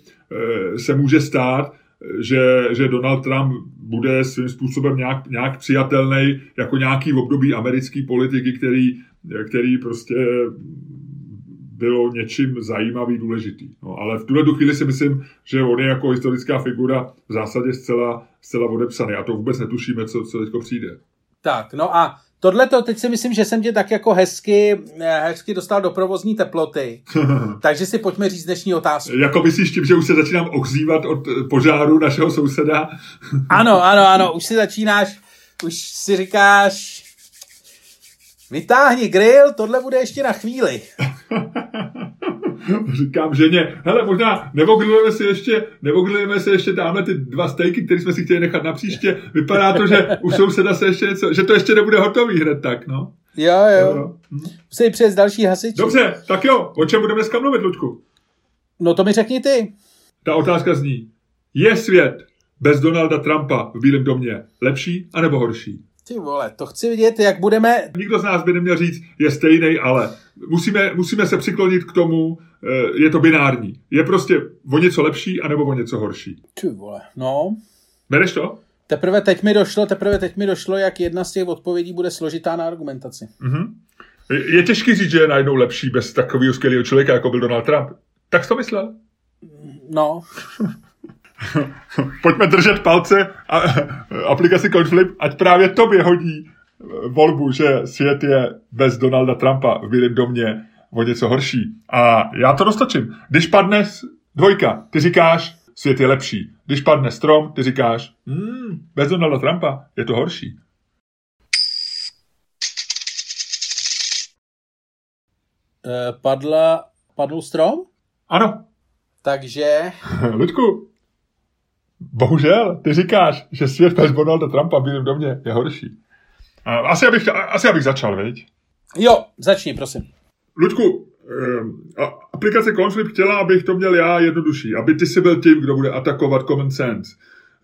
se může stát, že, že Donald Trump bude svým způsobem nějak, nějak přijatelný jako nějaký období americké politiky, který, který prostě bylo něčím zajímavý, důležitý. No, ale v tuhle chvíli si myslím, že on je jako historická figura v zásadě zcela, zcela odepsaný a to vůbec netušíme, co, co teďko přijde. Tak, no a tohle to teď si myslím, že jsem tě tak jako hezky, eh, hezky dostal do provozní teploty. Takže si pojďme říct dnešní otázku. Jako myslíš tím, že už se začínám ohřívat od požáru našeho souseda? ano, ano, ano, už si začínáš, už si říkáš, vytáhni grill, tohle bude ještě na chvíli. Říkám ženě, hele, možná nevogrilujeme si ještě, nevogrilujeme si ještě tamhle ty dva stejky, které jsme si chtěli nechat na příště. Vypadá to, že u souseda se ještě něco, že to ještě nebude hotový hned tak, no. Jo, jo. jo. Hm. Musí přes další hasiči. Dobře, tak jo, o čem budeme dneska mluvit, Ludku? No to mi řekni ty. Ta otázka zní, je svět bez Donalda Trumpa v Bílém domě lepší anebo horší? Ty vole, to chci vidět, jak budeme... Nikdo z nás by neměl říct, je stejný, ale musíme, musíme se přiklonit k tomu, je to binární. Je prostě o něco lepší, anebo o něco horší. Ty vole, no. Bereš to? Teprve teď mi došlo, teprve teď mi došlo, jak jedna z těch odpovědí bude složitá na argumentaci. Mm-hmm. Je těžký říct, že je najednou lepší bez takového skvělého člověka, jako byl Donald Trump. Tak jsi to myslel? No. Pojďme držet palce a aplikaci CoinFlip, ať právě tobě hodí volbu, že svět je bez Donalda Trumpa v Bílém domě o něco horší. A já to dostačím. Když padne dvojka, ty říkáš, svět je lepší. Když padne strom, ty říkáš, hmm, bez Donalda Trumpa je to horší. E, padla, padl strom? Ano. Takže... Ludku, bohužel, ty říkáš, že svět bez Donalda Trumpa v Bílém domě je horší. Asi abych, asi abych začal, veď? Jo, začni, prosím. Ludku, eh, aplikace Conflip chtěla, abych to měl já jednodušší, aby ty si byl tím, kdo bude atakovat common sense.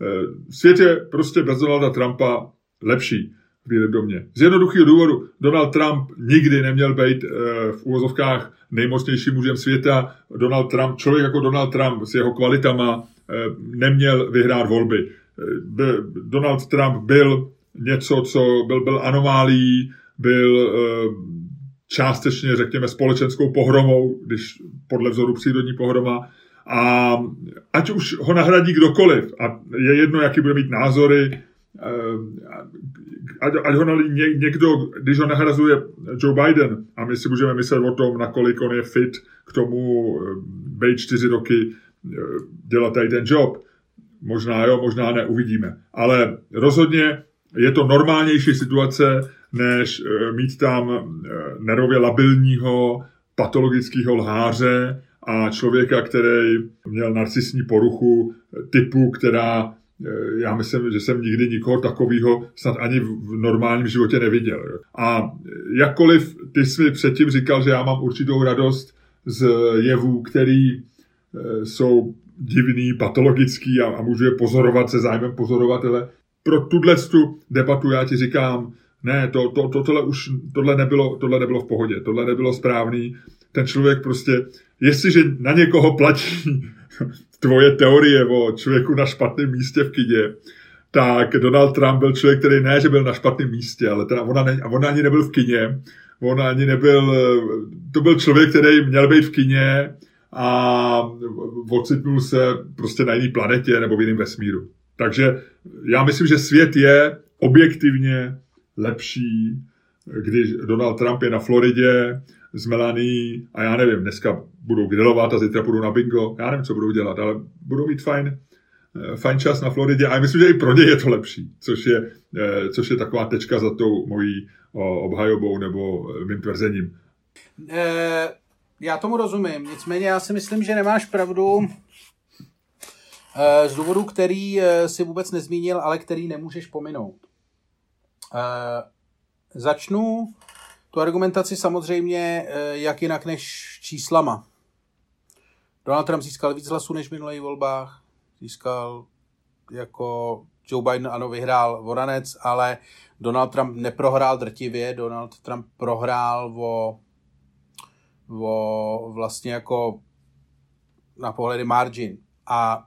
Eh, svět je prostě bez Donalda Trumpa lepší v Bílém domě. Z jednoduchého důvodu Donald Trump nikdy neměl být eh, v úvozovkách nejmocnějším mužem světa. Donald Trump, člověk jako Donald Trump s jeho kvalitama neměl vyhrát volby. Donald Trump byl něco, co byl, byl anomálí, byl částečně, řekněme, společenskou pohromou, když podle vzoru přírodní pohroma. A ať už ho nahradí kdokoliv, a je jedno, jaký bude mít názory, eh, ať, ať ho někdo, když ho nahrazuje Joe Biden, a my si můžeme myslet o tom, nakolik on je fit k tomu eh, být čtyři roky eh, dělat tady ten job. Možná jo, možná ne, uvidíme. Ale rozhodně je to normálnější situace, než eh, mít tam eh, nervově labilního patologického lháře a člověka, který měl narcisní poruchu typu, která eh, já myslím, že jsem nikdy nikoho takového snad ani v normálním životě neviděl. A jakkoliv ty jsi mi předtím říkal, že já mám určitou radost z jevů, který jsou divný, patologický a, a můžu je pozorovat se zájmem pozorovatele. Pro tuhle debatu já ti říkám, ne, to, to, to, tohle už, tohle nebylo, tohle nebylo v pohodě, tohle nebylo správný. Ten člověk prostě, jestliže na někoho platí tvoje teorie o člověku na špatném místě v kyně, tak Donald Trump byl člověk, který ne, že byl na špatném místě, ale teda ona, ne, ona ani nebyl v kině, on ani nebyl, to byl člověk, který měl být v kině a ocitnul se prostě na jiné planetě nebo v jiném vesmíru. Takže já myslím, že svět je objektivně lepší, když Donald Trump je na Floridě s Melanie a já nevím, dneska budou grilovat a zítra budou na bingo, já nevím, co budou dělat, ale budou mít fajn, eh, fajn čas na Floridě a já myslím, že i pro ně je to lepší, což je, eh, což je taková tečka za tou mojí obhajobou nebo eh, mým tvrzením. Já tomu rozumím, nicméně já si myslím, že nemáš pravdu z důvodu, který si vůbec nezmínil, ale který nemůžeš pominout. Eh, začnu tu argumentaci samozřejmě eh, jak jinak než číslama. Donald Trump získal víc hlasů než v minulých volbách, získal jako Joe Biden ano vyhrál voranec, ale Donald Trump neprohrál drtivě, Donald Trump prohrál o, o vlastně jako na pohledy margin. A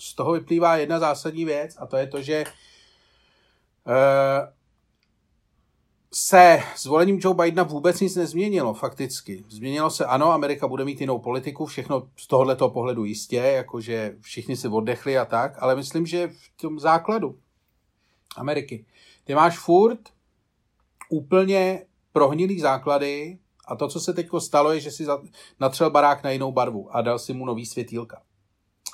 z toho vyplývá jedna zásadní věc a to je to, že uh, se zvolením Joe Bidena vůbec nic nezměnilo, fakticky. Změnilo se, ano, Amerika bude mít jinou politiku, všechno z tohoto pohledu jistě, jakože všichni si oddechli a tak, ale myslím, že v tom základu Ameriky, ty máš furt úplně prohnilý základy a to, co se teď stalo, je, že si natřel barák na jinou barvu a dal si mu nový světýlka.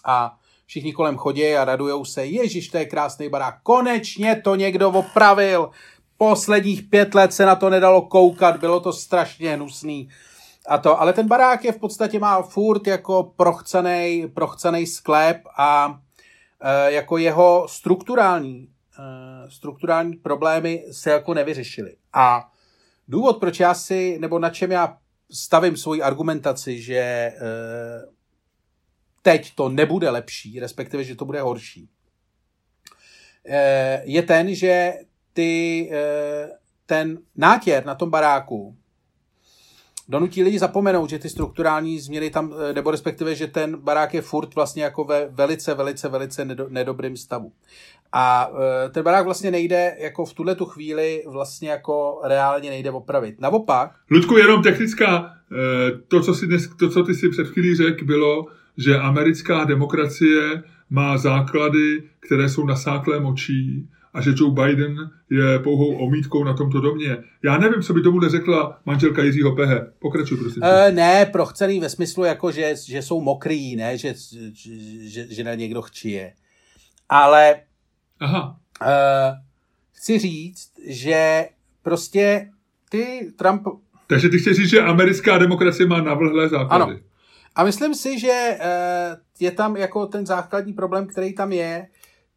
A všichni kolem chodí a radujou se, ježiš, to je krásný barák, konečně to někdo opravil, posledních pět let se na to nedalo koukat, bylo to strašně hnusný. A to, ale ten barák je v podstatě má furt jako prochcený, prochcený sklep a e, jako jeho strukturální, e, strukturální problémy se jako nevyřešily. A důvod, proč já si, nebo na čem já stavím svoji argumentaci, že e, teď to nebude lepší, respektive, že to bude horší, e, je ten, že ty, eh, ten nátěr na tom baráku donutí lidi zapomenout, že ty strukturální změny tam, eh, nebo respektive, že ten barák je furt vlastně jako ve velice, velice, velice nedobrým stavu. A eh, ten barák vlastně nejde, jako v tuhle tu chvíli vlastně jako reálně nejde opravit. Naopak... Ludku, jenom technická, to, co, si dnes, to, co ty si před chvílí řekl, bylo, že americká demokracie má základy, které jsou nasáklé močí a že Joe Biden je pouhou omítkou na tomto domě. Já nevím, co by tomu neřekla manželka Jiřího Pehe. Pokračuj, prosím. E, ne, prochcený ve smyslu, jako že, že jsou mokrý, ne, že, že, že na někdo chčije. Ale Aha. E, chci říct, že prostě ty Trump... Takže ty chceš říct, že americká demokracie má navlhlé základy. Ano. A myslím si, že e, je tam jako ten základní problém, který tam je,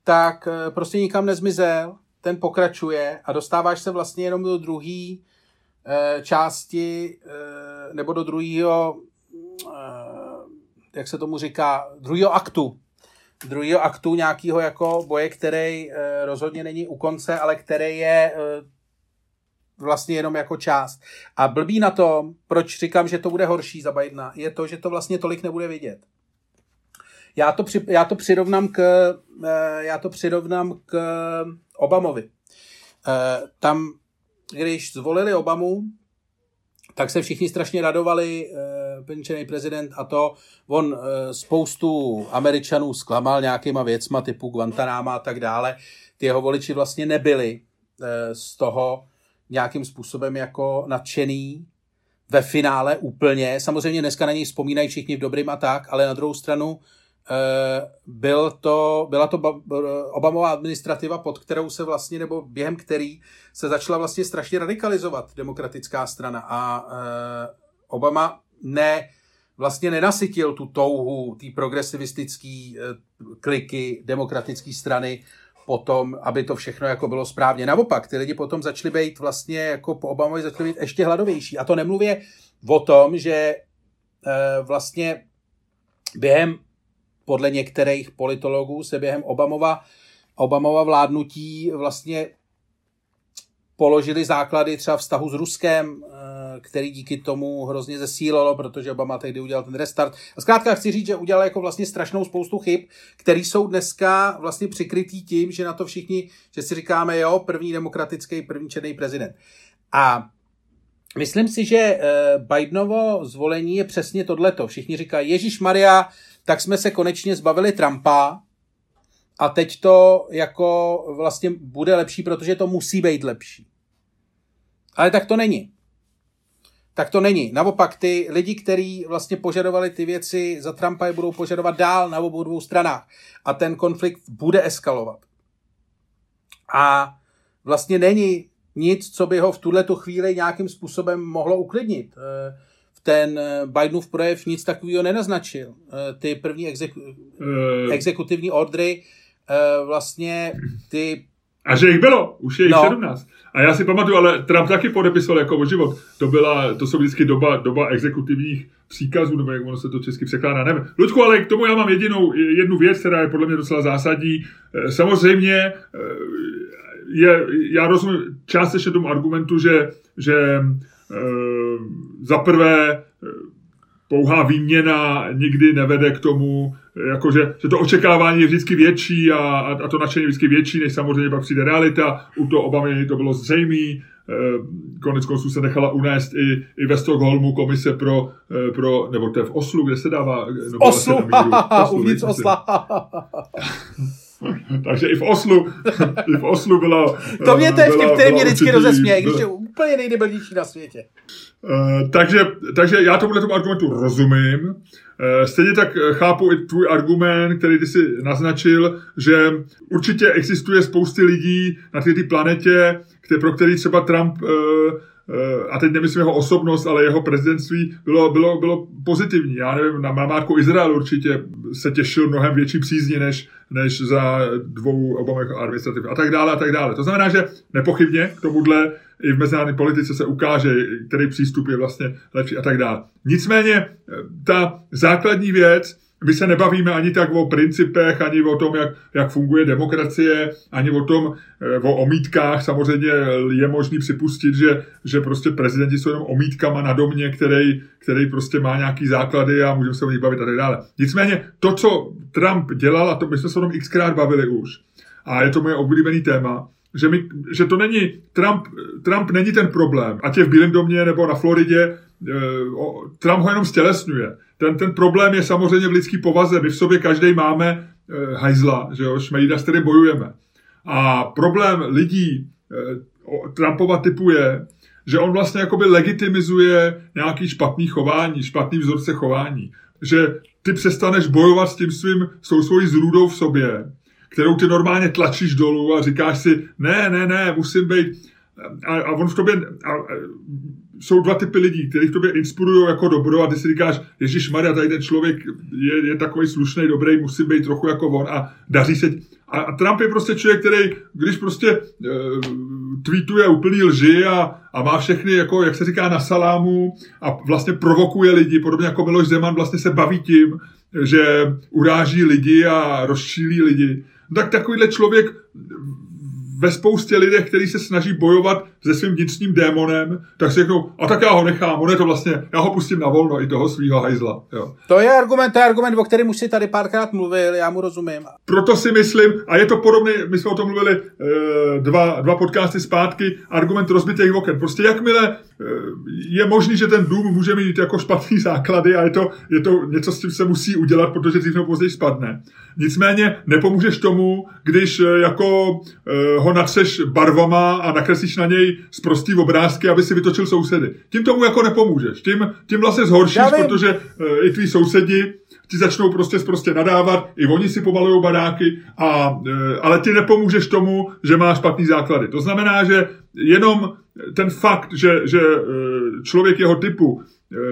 tak eh, prostě nikam nezmizel, ten pokračuje a dostáváš se vlastně jenom do druhé eh, části eh, nebo do druhého, jak se tomu říká, druhého aktu. Druhého aktu nějakého jako boje, který rozhodně není u konce, ale který je vlastně jenom jako část. A blbý na tom, proč říkám, že to bude horší za Bidena, je to, že to vlastně tolik nebude vidět. Já to, při, já to přirovnám k, eh, já to přirovnám k Obamovi. Eh, tam, když zvolili Obamu, tak se všichni strašně radovali, eh, penčený prezident a to, on spoustu Američanů zklamal nějakýma věcma typu Guantanama a tak dále. Ty jeho voliči vlastně nebyli z toho nějakým způsobem jako nadšený ve finále úplně. Samozřejmě dneska na něj vzpomínají všichni v dobrým a tak, ale na druhou stranu Eh, byl to, byla to Obamová administrativa, pod kterou se vlastně, nebo během který se začala vlastně strašně radikalizovat demokratická strana a eh, Obama ne, vlastně nenasytil tu touhu té progresivistické eh, kliky demokratické strany potom, aby to všechno jako bylo správně. Naopak, ty lidi potom začali být vlastně jako po Obamovi začali být ještě hladovější. A to nemluvě o tom, že vlastně během podle některých politologů se během Obamova, Obamova vládnutí vlastně položili základy třeba vztahu s Ruskem, eh, který díky tomu hrozně zesílilo, protože Obama tehdy udělal ten restart. A zkrátka chci říct, že udělal jako vlastně strašnou spoustu chyb, které jsou dneska vlastně přikrytý tím, že na to všichni, že si říkáme, jo, první demokratický, první černý prezident. A myslím si, že eh, Bidenovo zvolení je přesně tohleto. Všichni říkají, Ježíš Maria, tak jsme se konečně zbavili Trumpa a teď to jako vlastně bude lepší, protože to musí být lepší. Ale tak to není. Tak to není. Naopak ty lidi, kteří vlastně požadovali ty věci za Trumpa, je budou požadovat dál na obou dvou stranách. A ten konflikt bude eskalovat. A vlastně není nic, co by ho v tuhle chvíli nějakým způsobem mohlo uklidnit. Eh, ten eh, Bidenův projev nic takového nenaznačil. Eh, ty první exeku, exekutivní ordry vlastně ty... A že jich bylo, už je jich no. 17. A já si pamatuju, ale Trump taky podepisoval jako o život. To, byla, to jsou vždycky doba, doba exekutivních příkazů, nebo jak ono se to česky překládá, nevím. Ludku, ale k tomu já mám jedinou, jednu věc, která je podle mě docela zásadní. Samozřejmě je, já rozumím částečně tomu argumentu, že, že Eh, za prvé, eh, pouhá výměna nikdy nevede k tomu, jakože, že to očekávání je vždycky větší a, a to nadšení je vždycky větší, než samozřejmě pak přijde realita. U toho Obamy to bylo zřejmé. Eh, konec konců se nechala unést i, i ve Stockholmu komise pro, eh, pro, nebo to je v Oslu, kde se dává... No, Oslu, Oslu uvnitř Osla. Takže i v Oslu, i v Oslu byla... To mě to je vtip, který mě vždycky rozesměje, když je úplně nejdebilnější na světě. Uh, takže, takže já tomuhle tomu argumentu rozumím. Uh, stejně tak chápu i tvůj argument, který ty si naznačil, že určitě existuje spousty lidí na této planetě, pro který třeba Trump uh, a teď nemyslím jeho osobnost, ale jeho prezidentství bylo, bylo, bylo pozitivní. Já nevím, na Márku Izrael určitě se těšil mnohem větší přízně než, než za dvou Obamových administrativ a tak dále a tak dále. To znamená, že nepochybně k tomuhle i v mezinárodní politice se ukáže, který přístup je vlastně lepší a tak dále. Nicméně ta základní věc, my se nebavíme ani tak o principech, ani o tom, jak, jak funguje demokracie, ani o tom, eh, o omítkách. Samozřejmě je možný připustit, že, že prostě prezidenti jsou jenom omítkama na domě, který, který prostě má nějaký základy a můžeme se o nich bavit a tak dále. Nicméně to, co Trump dělal, a to my jsme se o tom xkrát bavili už, a je to moje oblíbený téma, že, my, že to není, Trump, Trump není ten problém, ať je v Bílém domě nebo na Floridě, eh, Trump ho jenom stělesňuje. Ten, ten problém je samozřejmě v lidský povaze. My v sobě každý máme eh, hajzla, že jo, šmejda, s kterým bojujeme. A problém lidí eh, Trumpova typu je, že on vlastně jakoby legitimizuje nějaký špatný chování, špatný vzorce chování. Že ty přestaneš bojovat s tím svým, s tou svojí zrůdou v sobě, kterou ty normálně tlačíš dolů a říkáš si, ne, ne, ne, musím být... A, a on v tobě... A, a, jsou dva typy lidí, kteří v tobě inspirují jako dobro a ty si říkáš, Ježíš Maria, tady ten člověk je, je takový slušný, dobrý, musí být trochu jako on a daří se. A, a Trump je prostě člověk, který, když prostě e, tweetuje úplný lži a, a má všechny, jako, jak se říká, na salámu a vlastně provokuje lidi, podobně jako Miloš Zeman vlastně se baví tím, že uráží lidi a rozčílí lidi. No tak takovýhle člověk ve spoustě lidech, kteří se snaží bojovat se svým vnitřním démonem, tak si řeknou, a tak já ho nechám, on je to vlastně, já ho pustím na volno, i toho svého hajzla. Jo. To je argument, to je argument, o kterém už si tady párkrát mluvil, já mu rozumím. Proto si myslím, a je to podobný, my jsme o tom mluvili e, dva, dva podcasty zpátky, argument rozbitých oken. Prostě jakmile e, je možný, že ten dům může mít jako špatný základy a je to, je to něco, s tím se musí udělat, protože dřív nebo později spadne. Nicméně nepomůžeš tomu, když e, jako e, ho natřeš barvama a nakreslíš na něj z prostý obrázky, aby si vytočil sousedy. Tím tomu jako nepomůžeš. Tím, tím vlastně zhoršíš, protože uh, i tví sousedi ti začnou prostě prostě nadávat, i oni si povalují badáky, a, uh, ale ty nepomůžeš tomu, že máš špatný základy. To znamená, že jenom ten fakt, že, že uh, člověk jeho typu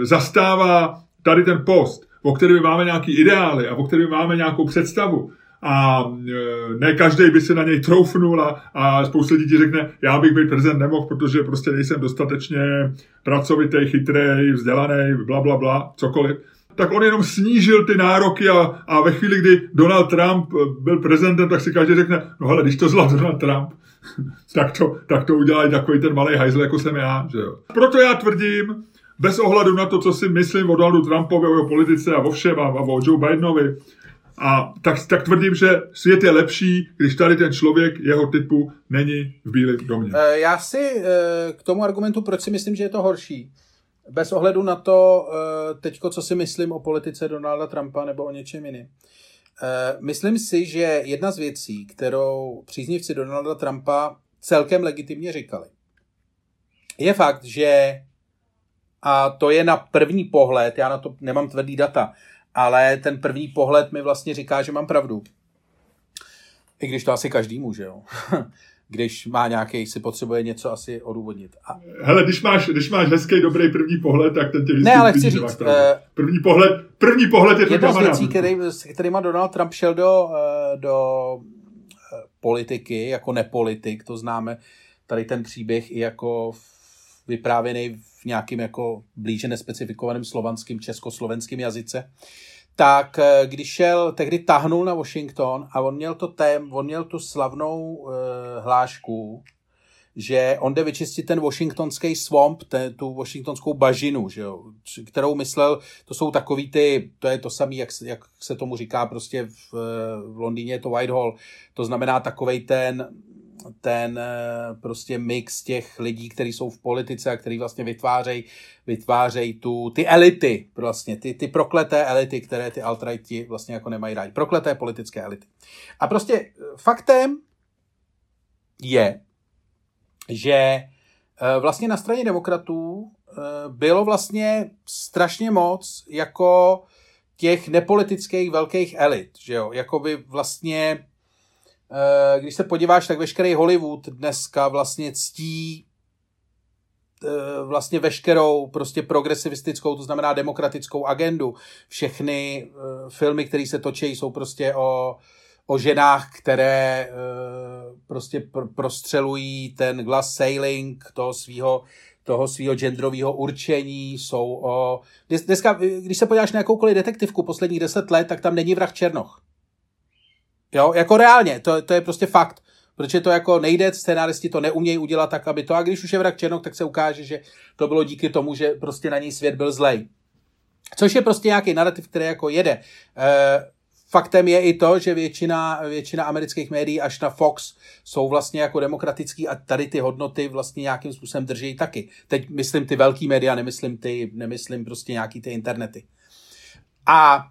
zastává tady ten post, o kterém máme nějaký ideály a o kterém máme nějakou představu, a e, ne každý by se na něj troufnul a, a spousta lidí řekne, já bych být prezident nemohl, protože prostě nejsem dostatečně pracovitý, chytrý, vzdělaný, bla, bla, bla, cokoliv tak on jenom snížil ty nároky a, a ve chvíli, kdy Donald Trump byl prezidentem, tak si každý řekne, no hele, když to zvládl Donald Trump, tak to, tak to udělají takový ten malý hajzl, jako jsem já. Že jo. Proto já tvrdím, bez ohledu na to, co si myslím o Donaldu Trumpovi, o jeho politice a o všem a, a o Joe Bidenovi, a tak, tak tvrdím, že svět je lepší, když tady ten člověk jeho typu není v Bílém domě. Eh, já si eh, k tomu argumentu, proč si myslím, že je to horší, bez ohledu na to, eh, teďko, co si myslím o politice Donalda Trumpa nebo o něčem jiném. Myslím si, že jedna z věcí, kterou příznivci Donalda Trumpa celkem legitimně říkali, je fakt, že a to je na první pohled, já na to nemám tvrdý data, ale ten první pohled mi vlastně říká, že mám pravdu. I když to asi každý může, jo. když má nějaký, si potřebuje něco asi odůvodnit. A... Hele, když máš, když máš hezký, dobrý první pohled, tak ten tě Ne, ale chci říct, uh, první pohled, první pohled je Jedna z věcí, který, s kterýma Donald Trump šel do, uh, do uh, politiky, jako nepolitik, to známe tady ten příběh i jako vyprávěný nějakým jako blíže nespecifikovaném slovanským, československým jazyce, tak eh, když šel, tehdy tahnul na Washington a on měl to tém, on měl tu slavnou uh, hlášku, že on jde vyčistit ten washingtonský swamp, te, tu washingtonskou bažinu, že jo, kterou myslel, to jsou takový ty, to je to samé, jak, jak se tomu říká prostě v, v Londýně, je to Whitehall, to znamená takovej ten, ten eh, prostě mix těch lidí, kteří jsou v politice a kteří vlastně vytvářejí vytvářej tu, ty elity, vlastně, ty, ty prokleté elity, které ty altrighti vlastně jako nemají rádi. Prokleté politické elity. A prostě eh, faktem je, že eh, vlastně na straně demokratů bylo vlastně strašně moc jako těch nepolitických velkých elit, že jo, jako by vlastně když se podíváš, tak veškerý Hollywood dneska vlastně ctí eh, vlastně veškerou prostě progresivistickou, to znamená demokratickou agendu. Všechny eh, filmy, které se točí, jsou prostě o, o ženách, které prostě prostřelují ten glass sailing toho svého toho svého genderového určení, jsou o... Dneska, když se podíváš na jakoukoliv detektivku posledních deset let, tak tam není vrah Černoch. Jo, jako reálně, to, to je prostě fakt. Protože to jako nejde, scénáristi to neumějí udělat tak, aby to, a když už je vrak Černok, tak se ukáže, že to bylo díky tomu, že prostě na něj svět byl zlej. Což je prostě nějaký narrativ, který jako jede. E, faktem je i to, že většina, většina amerických médií až na Fox jsou vlastně jako demokratický a tady ty hodnoty vlastně nějakým způsobem drží taky. Teď myslím ty velký média, nemyslím ty, nemyslím prostě nějaký ty internety. A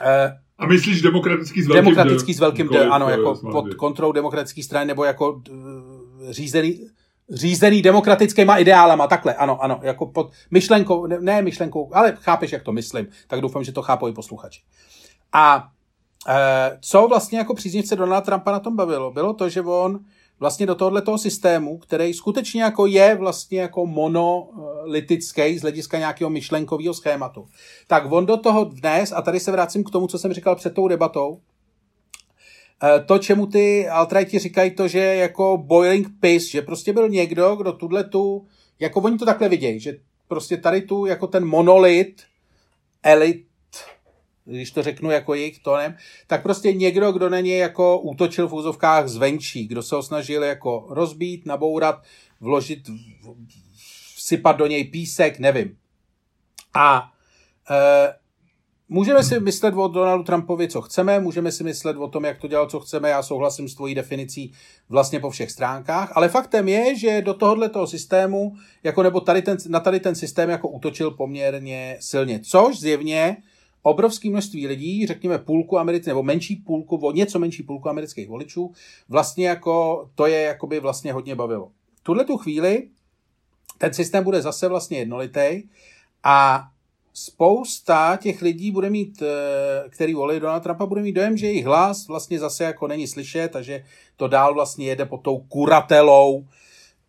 e, a myslíš demokratický s velkým Demokratický s velkým D, ano, jako pod kontrolou demokratický strany, nebo jako řízený, řízený demokratickýma ideálama, takhle, ano, ano, jako pod myšlenkou, ne, ne myšlenkou, ale chápeš, jak to myslím, tak doufám, že to chápou i posluchači. A e, co vlastně jako příznivce Donalda Trumpa na tom bavilo, bylo to, že on vlastně do tohoto systému, který skutečně jako je vlastně jako monolitický z hlediska nějakého myšlenkového schématu. Tak on do toho dnes, a tady se vracím k tomu, co jsem říkal před tou debatou, eh, to, čemu ty altrighti říkají, to, že jako boiling piss, že prostě byl někdo, kdo tuhle tu, jako oni to takhle vidějí, že prostě tady tu, jako ten monolit, elit, když to řeknu jako jejich tónem, tak prostě někdo, kdo na ně jako útočil v úzovkách zvenčí, kdo se ho snažil jako rozbít, nabourat, vložit, vsypat do něj písek, nevím. A e, můžeme si myslet o Donaldu Trumpovi, co chceme, můžeme si myslet o tom, jak to dělal, co chceme, já souhlasím s tvojí definicí vlastně po všech stránkách, ale faktem je, že do tohohle toho systému, jako nebo tady ten, na tady ten systém jako útočil poměrně silně, což zjevně obrovské množství lidí, řekněme půlku amerických, nebo menší půlku, něco menší půlku amerických voličů, vlastně jako, to je jakoby vlastně hodně bavilo. Tuhle tu chvíli ten systém bude zase vlastně jednolitý a spousta těch lidí bude mít, eh, který volí Donald Trumpa, bude mít dojem, že jejich hlas vlastně zase jako není slyšet, takže to dál vlastně jede pod tou kuratelou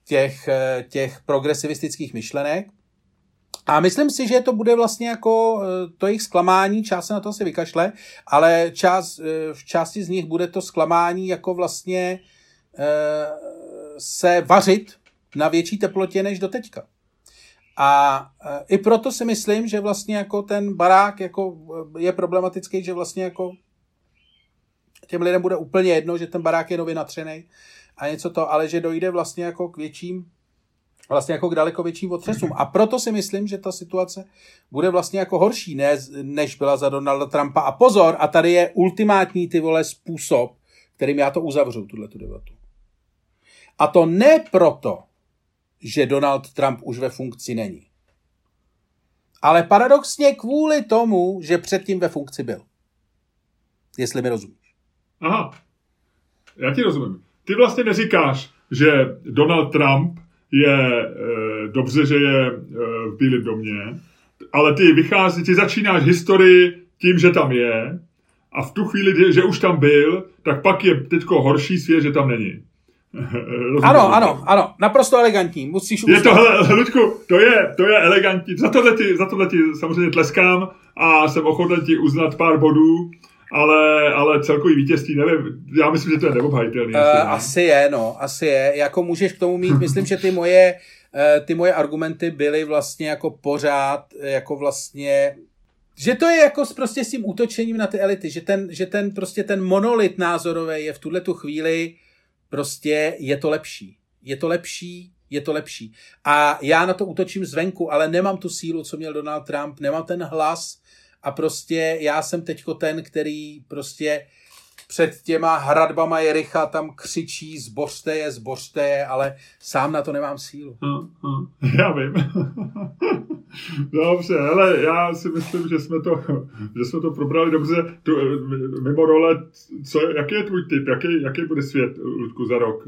těch, eh, těch progresivistických myšlenek. A myslím si, že to bude vlastně jako eh, to jejich zklamání, část se na to asi vykašle, ale část, eh, v části z nich bude to zklamání jako vlastně eh, se vařit na větší teplotě než do teďka. A i proto si myslím, že vlastně jako ten barák jako je problematický, že vlastně jako těm lidem bude úplně jedno, že ten barák je nově natřený a něco to, ale že dojde vlastně jako k větším vlastně jako k daleko větším otřesům. A proto si myslím, že ta situace bude vlastně jako horší, ne, než byla za Donalda Trumpa. A pozor, a tady je ultimátní ty vole způsob, kterým já to uzavřu, tuhle tu debatu. A to ne proto, že Donald Trump už ve funkci není. Ale paradoxně kvůli tomu, že předtím ve funkci byl. Jestli mi rozumíš. Aha, já ti rozumím. Ty vlastně neříkáš, že Donald Trump je e, dobře, že je e, v Bílém domě, ale ty vychází, ty začínáš historii tím, že tam je a v tu chvíli, že už tam byl, tak pak je teďko horší svět, že tam není. ano, ano, ano, naprosto elegantní, musíš Je to, hele, Luďku, to je, to je elegantní, za tohle, ti, za tohle ti samozřejmě tleskám a jsem ochoten ti uznat pár bodů, ale, ale celkový vítězství, nevím, já myslím, že to je neobhajitelný. Uh, asi je, no, asi je. Jako můžeš k tomu mít, myslím, že ty moje, uh, ty moje argumenty byly vlastně jako pořád, jako vlastně že to je jako prostě s tím útočením na ty elity, že ten, že ten prostě ten monolit názorový je v tuhle tu chvíli prostě je to lepší. Je to lepší, je to lepší. A já na to útočím zvenku, ale nemám tu sílu, co měl Donald Trump, nemám ten hlas a prostě já jsem teďko ten, který prostě před těma hradbama Jericha tam křičí, zbořte je, zbořte je, ale sám na to nemám sílu. Uh, uh, já vím. Dobře, ale já si myslím, že jsme to, že jsme to probrali dobře. Tu, mimo role, co, jaký je tvůj tip? Jaký, jaký bude svět, Ludku, za rok?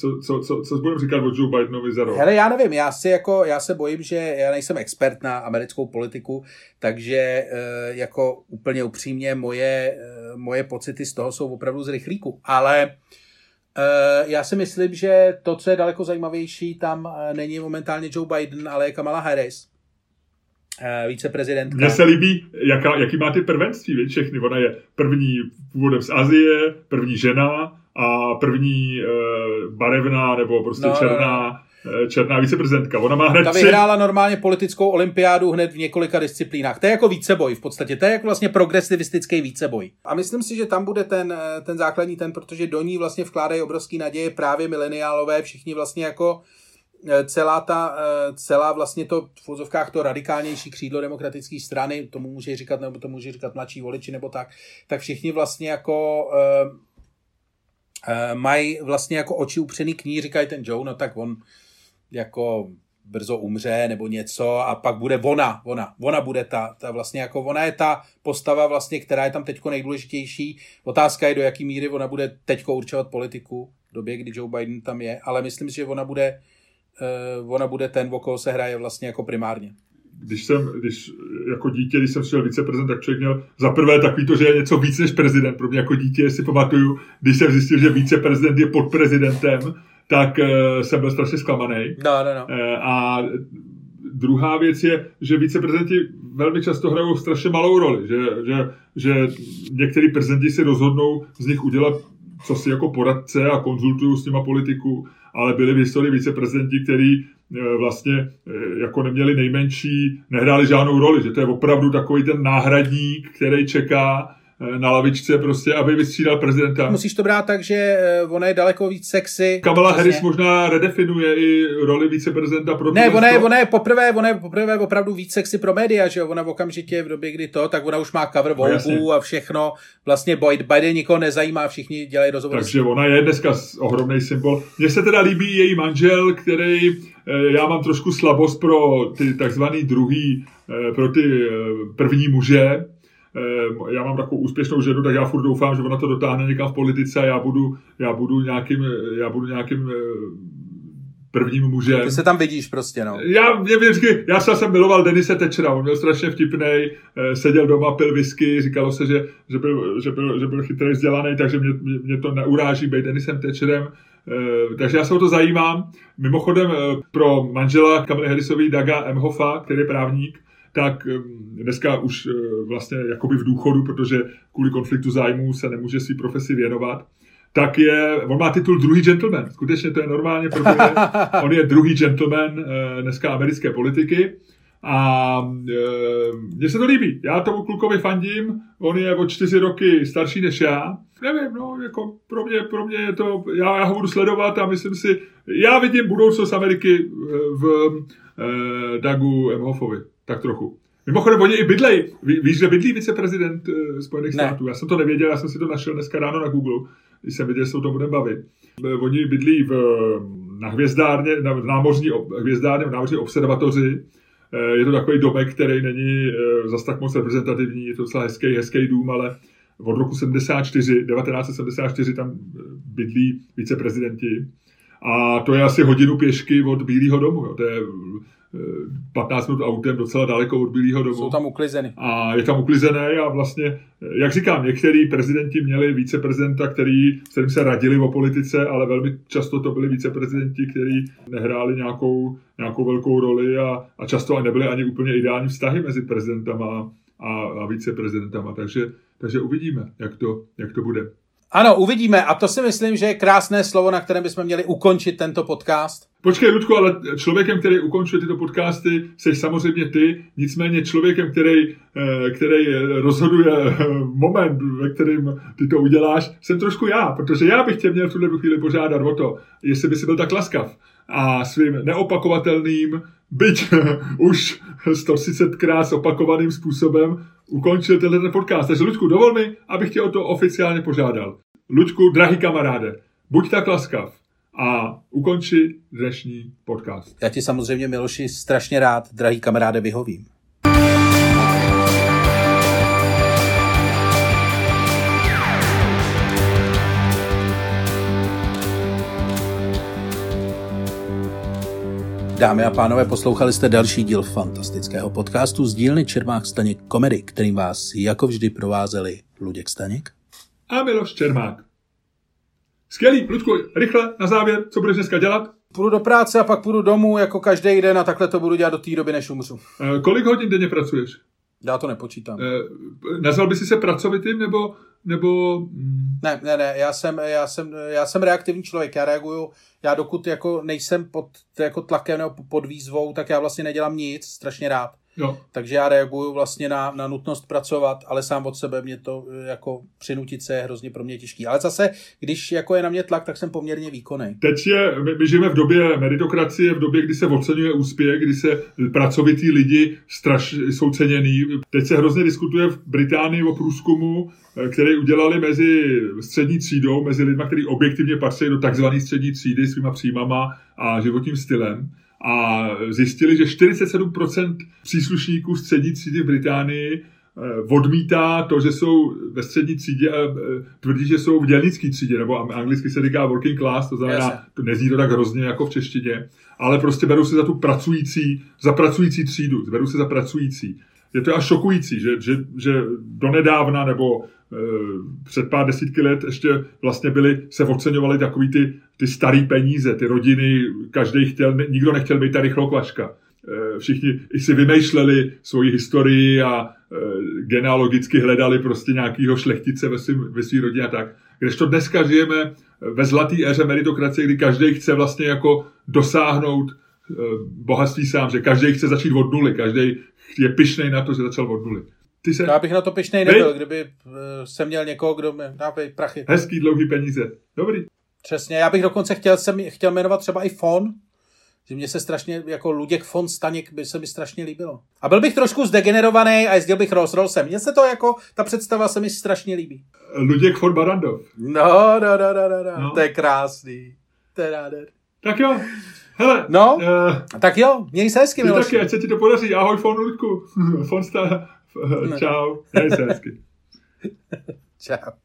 Co, co, co, co budeme říkat o Joe Bidenovi za rok? Hele, já nevím, já, si jako, já se bojím, že já nejsem expert na americkou politiku, takže e, jako úplně upřímně moje, e, moje pocity z toho jsou opravdu z rychlíku. Ale e, já si myslím, že to, co je daleko zajímavější, tam není momentálně Joe Biden, ale je Kamala Harris viceprezidentka. Mně se líbí, jaká, jaký má ty prvenství, všechny. Ona je první původem z Azie, první žena, a první uh, barevná nebo prostě no, černá, no. černá viceprezidentka. Ona má hned Ta vyhrála tři... normálně politickou olympiádu hned v několika disciplínách. To je jako víceboj v podstatě. To je jako vlastně progresivistický víceboj. A myslím si, že tam bude ten, eh, ten základní ten, protože do ní vlastně vkládají obrovský naděje právě mileniálové, všichni vlastně jako celá ta, celá vlastně to v fozovkách to radikálnější křídlo demokratické strany, tomu může říkat, nebo to může říkat mladší voliči, nebo tak, tak všichni vlastně jako mají vlastně jako oči upřený k ní, říkají ten Joe, no tak on jako brzo umře nebo něco a pak bude ona, ona, ona bude ta, ta vlastně jako ona je ta postava vlastně, která je tam teďko nejdůležitější. Otázka je, do jaký míry ona bude teďko určovat politiku v době, kdy Joe Biden tam je, ale myslím si, že ona bude, uh, ona bude ten, o koho se hraje vlastně jako primárně když jsem, když jako dítě, když jsem šel viceprezident, tak člověk měl za prvé takový to, že je něco víc než prezident. Pro mě jako dítě si pamatuju, když jsem zjistil, že viceprezident je pod prezidentem, tak uh, jsem byl strašně zklamaný. No, no, no. Uh, a druhá věc je, že viceprezidenti velmi často hrajou strašně malou roli, že, že, že některý prezidenti si rozhodnou z nich udělat co si jako poradce a konzultují s těma politiku, ale byli v historii viceprezidenti, který vlastně e, jako neměli nejmenší, nehráli žádnou roli, že to je opravdu takový ten náhradník, který čeká Eh, na lavičce prostě, aby vystřídal prezidenta. Musíš to brát tak, že eh, ona je daleko víc sexy. Kamala vlastně. Harris možná redefinuje i roli viceprezidenta pro Ne, ona je, ona je poprvé, ona je poprvé opravdu víc sexy pro média, že ona v okamžitě v době, kdy to, tak ona už má cover no, Vogue a všechno. Vlastně Biden nikoho nezajímá, všichni dělají rozhovory. Takže ona je dneska ohromný symbol. Mně se teda líbí její manžel, který eh, já mám trošku slabost pro ty takzvaný druhý, pro ty první muže, Eh, já mám takovou úspěšnou ženu, tak já furt doufám, že ona to dotáhne někam v politice a já budu, já budu nějakým, já budu nějakým eh, prvním mužem. Ty se tam vidíš prostě, no. Já, mě vždycky, já jsem miloval Denise Tečera, on byl strašně vtipný, eh, seděl doma, pil whisky, říkalo se, že, že, byl, že, byl, že byl chytrý, vzdělaný, takže mě, mě, mě to neuráží být Denisem Tečerem. Takže já se o to zajímám. Mimochodem pro manžela Kamily Harrisový Daga Emhofa, který je právník, tak dneska už eh, vlastně jakoby v důchodu, protože kvůli konfliktu zájmů se nemůže svý profesi věnovat, tak je, on má titul druhý gentleman. Skutečně to je normálně, protože on je druhý gentleman eh, dneska americké politiky. A e, mně se to líbí. Já tomu klukovi fandím, on je o čtyři roky starší než já. Nevím, no, jako pro mě, pro mě je to, já, já ho budu sledovat a myslím si, já vidím budoucnost Ameriky v e, Dagu Emhoffovi tak trochu. Mimochodem, oni i bydlej. Ví, víš, že bydlí viceprezident uh, Spojených ne. států? Já jsem to nevěděl, já jsem si to našel dneska ráno na Google, když jsem viděl, že se o tom budeme bavit. Uh, oni bydlí v, na hvězdárně, na námořní hvězdárně, v námořní observatoři. Uh, je to takový domek, který není uh, zas tak moc reprezentativní, je to docela hezký, hezký dům, ale od roku 74, 1974 tam bydlí viceprezidenti. A to je asi hodinu pěšky od Bílého domu. Jo. To je 15 minut autem docela daleko od Bílého domu. Jsou tam uklizeny. A je tam uklizené a vlastně, jak říkám, některý prezidenti měli viceprezidenta, který, s kterým se radili o politice, ale velmi často to byli viceprezidenti, kteří nehráli nějakou, nějakou velkou roli a, a často ani nebyly ani úplně ideální vztahy mezi prezidentama a, a viceprezidentama. Takže, takže uvidíme, jak to, jak to bude. Ano, uvidíme. A to si myslím, že je krásné slovo, na kterém bychom měli ukončit tento podcast. Počkej, Ludku, ale člověkem, který ukončuje tyto podcasty, jsi samozřejmě ty, nicméně člověkem, který, eh, který rozhoduje eh, moment, ve kterým ty to uděláš, jsem trošku já, protože já bych tě měl v tuhle chvíli požádat o to, jestli by si byl tak laskav a svým neopakovatelným, byť už 130krát opakovaným způsobem ukončil tenhle podcast. Takže Luďku, dovol mi, abych tě o to oficiálně požádal. Luďku, drahý kamaráde, buď tak laskav a ukonči dnešní podcast. Já ti samozřejmě, Miloši, strašně rád, drahý kamaráde, vyhovím. Dámy a pánové, poslouchali jste další díl fantastického podcastu z dílny Čermák Staněk Komedy, kterým vás jako vždy provázeli Luděk Staněk a Miloš Čermák. Skvělý, Ludku, rychle, na závěr, co budeš dneska dělat? Půjdu do práce a pak půjdu domů jako každý den a takhle to budu dělat do té doby, než umřu. E, kolik hodin denně pracuješ? Já to nepočítám. E, nazval by si se pracovitým nebo... nebo... Mm? Ne, ne, ne, já jsem, já, jsem, já jsem reaktivní člověk, já reaguju, já dokud jako nejsem pod jako tlakem nebo pod výzvou, tak já vlastně nedělám nic, strašně rád. Jo. Takže já reaguju vlastně na, na nutnost pracovat, ale sám od sebe mě to eh, jako přinutit se je hrozně pro mě těžký. Ale zase, když jako je na mě tlak, tak jsem poměrně výkonný. Teď je, my, my žijeme v době meritokracie, v době, kdy se oceňuje úspěch, kdy se pracovitý lidi straš, jsou ceněný. Teď se hrozně diskutuje v Británii o průzkumu, eh, který udělali mezi střední třídou, mezi lidmi, kteří objektivně patří do takzvané střední třídy svýma příjmama a životním stylem a zjistili, že 47% příslušníků střední třídy v Británii eh, odmítá to, že jsou ve střední třídě a eh, tvrdí, že jsou v dělnické třídě, nebo anglicky se říká working class, to znamená, to nezní to tak hrozně jako v češtině, ale prostě berou se za tu pracující, za pracující třídu, berou se za pracující. Je to až šokující, že, že, že donedávna nebo před pár desítky let ještě vlastně byly, se oceňovaly takový ty ty staré peníze, ty rodiny, každý chtěl, nikdo nechtěl být tady rychlokvaška. Eh, všichni si vymýšleli svoji historii a eh, genealogicky hledali prostě nějakého šlechtice ve, svým, ve svý rodině a tak. to dneska žijeme ve zlaté éře meritokracie, kdy každý chce vlastně jako dosáhnout eh, bohatství sám, že každý chce začít od nuly, každý je pišnej na to, že začal od nuly. Ty se... Já bych na to pišnej nebyl, kdyby jsem měl někoho, kdo mi dá prachy. Hezký, dlouhý peníze. Dobrý. Přesně, já bych dokonce chtěl, jsem, chtěl jmenovat třeba i Fon, že mě se strašně, jako Luděk Fon Staněk by se mi strašně líbilo. A byl bych trošku zdegenerovaný a jezdil bych Rolls Roycem. Mně se to jako, ta představa se mi strašně líbí. Luděk Fon Barandov. No, no, no, no, no, no. to je krásný. To je nádher. Tak jo, hele. No, uh, tak jo, měj se hezky, Miloši. taky, ať se ti to podaří. Ahoj, Fon Ludku. Fon Sta... Čau, měj se hezky. Čau.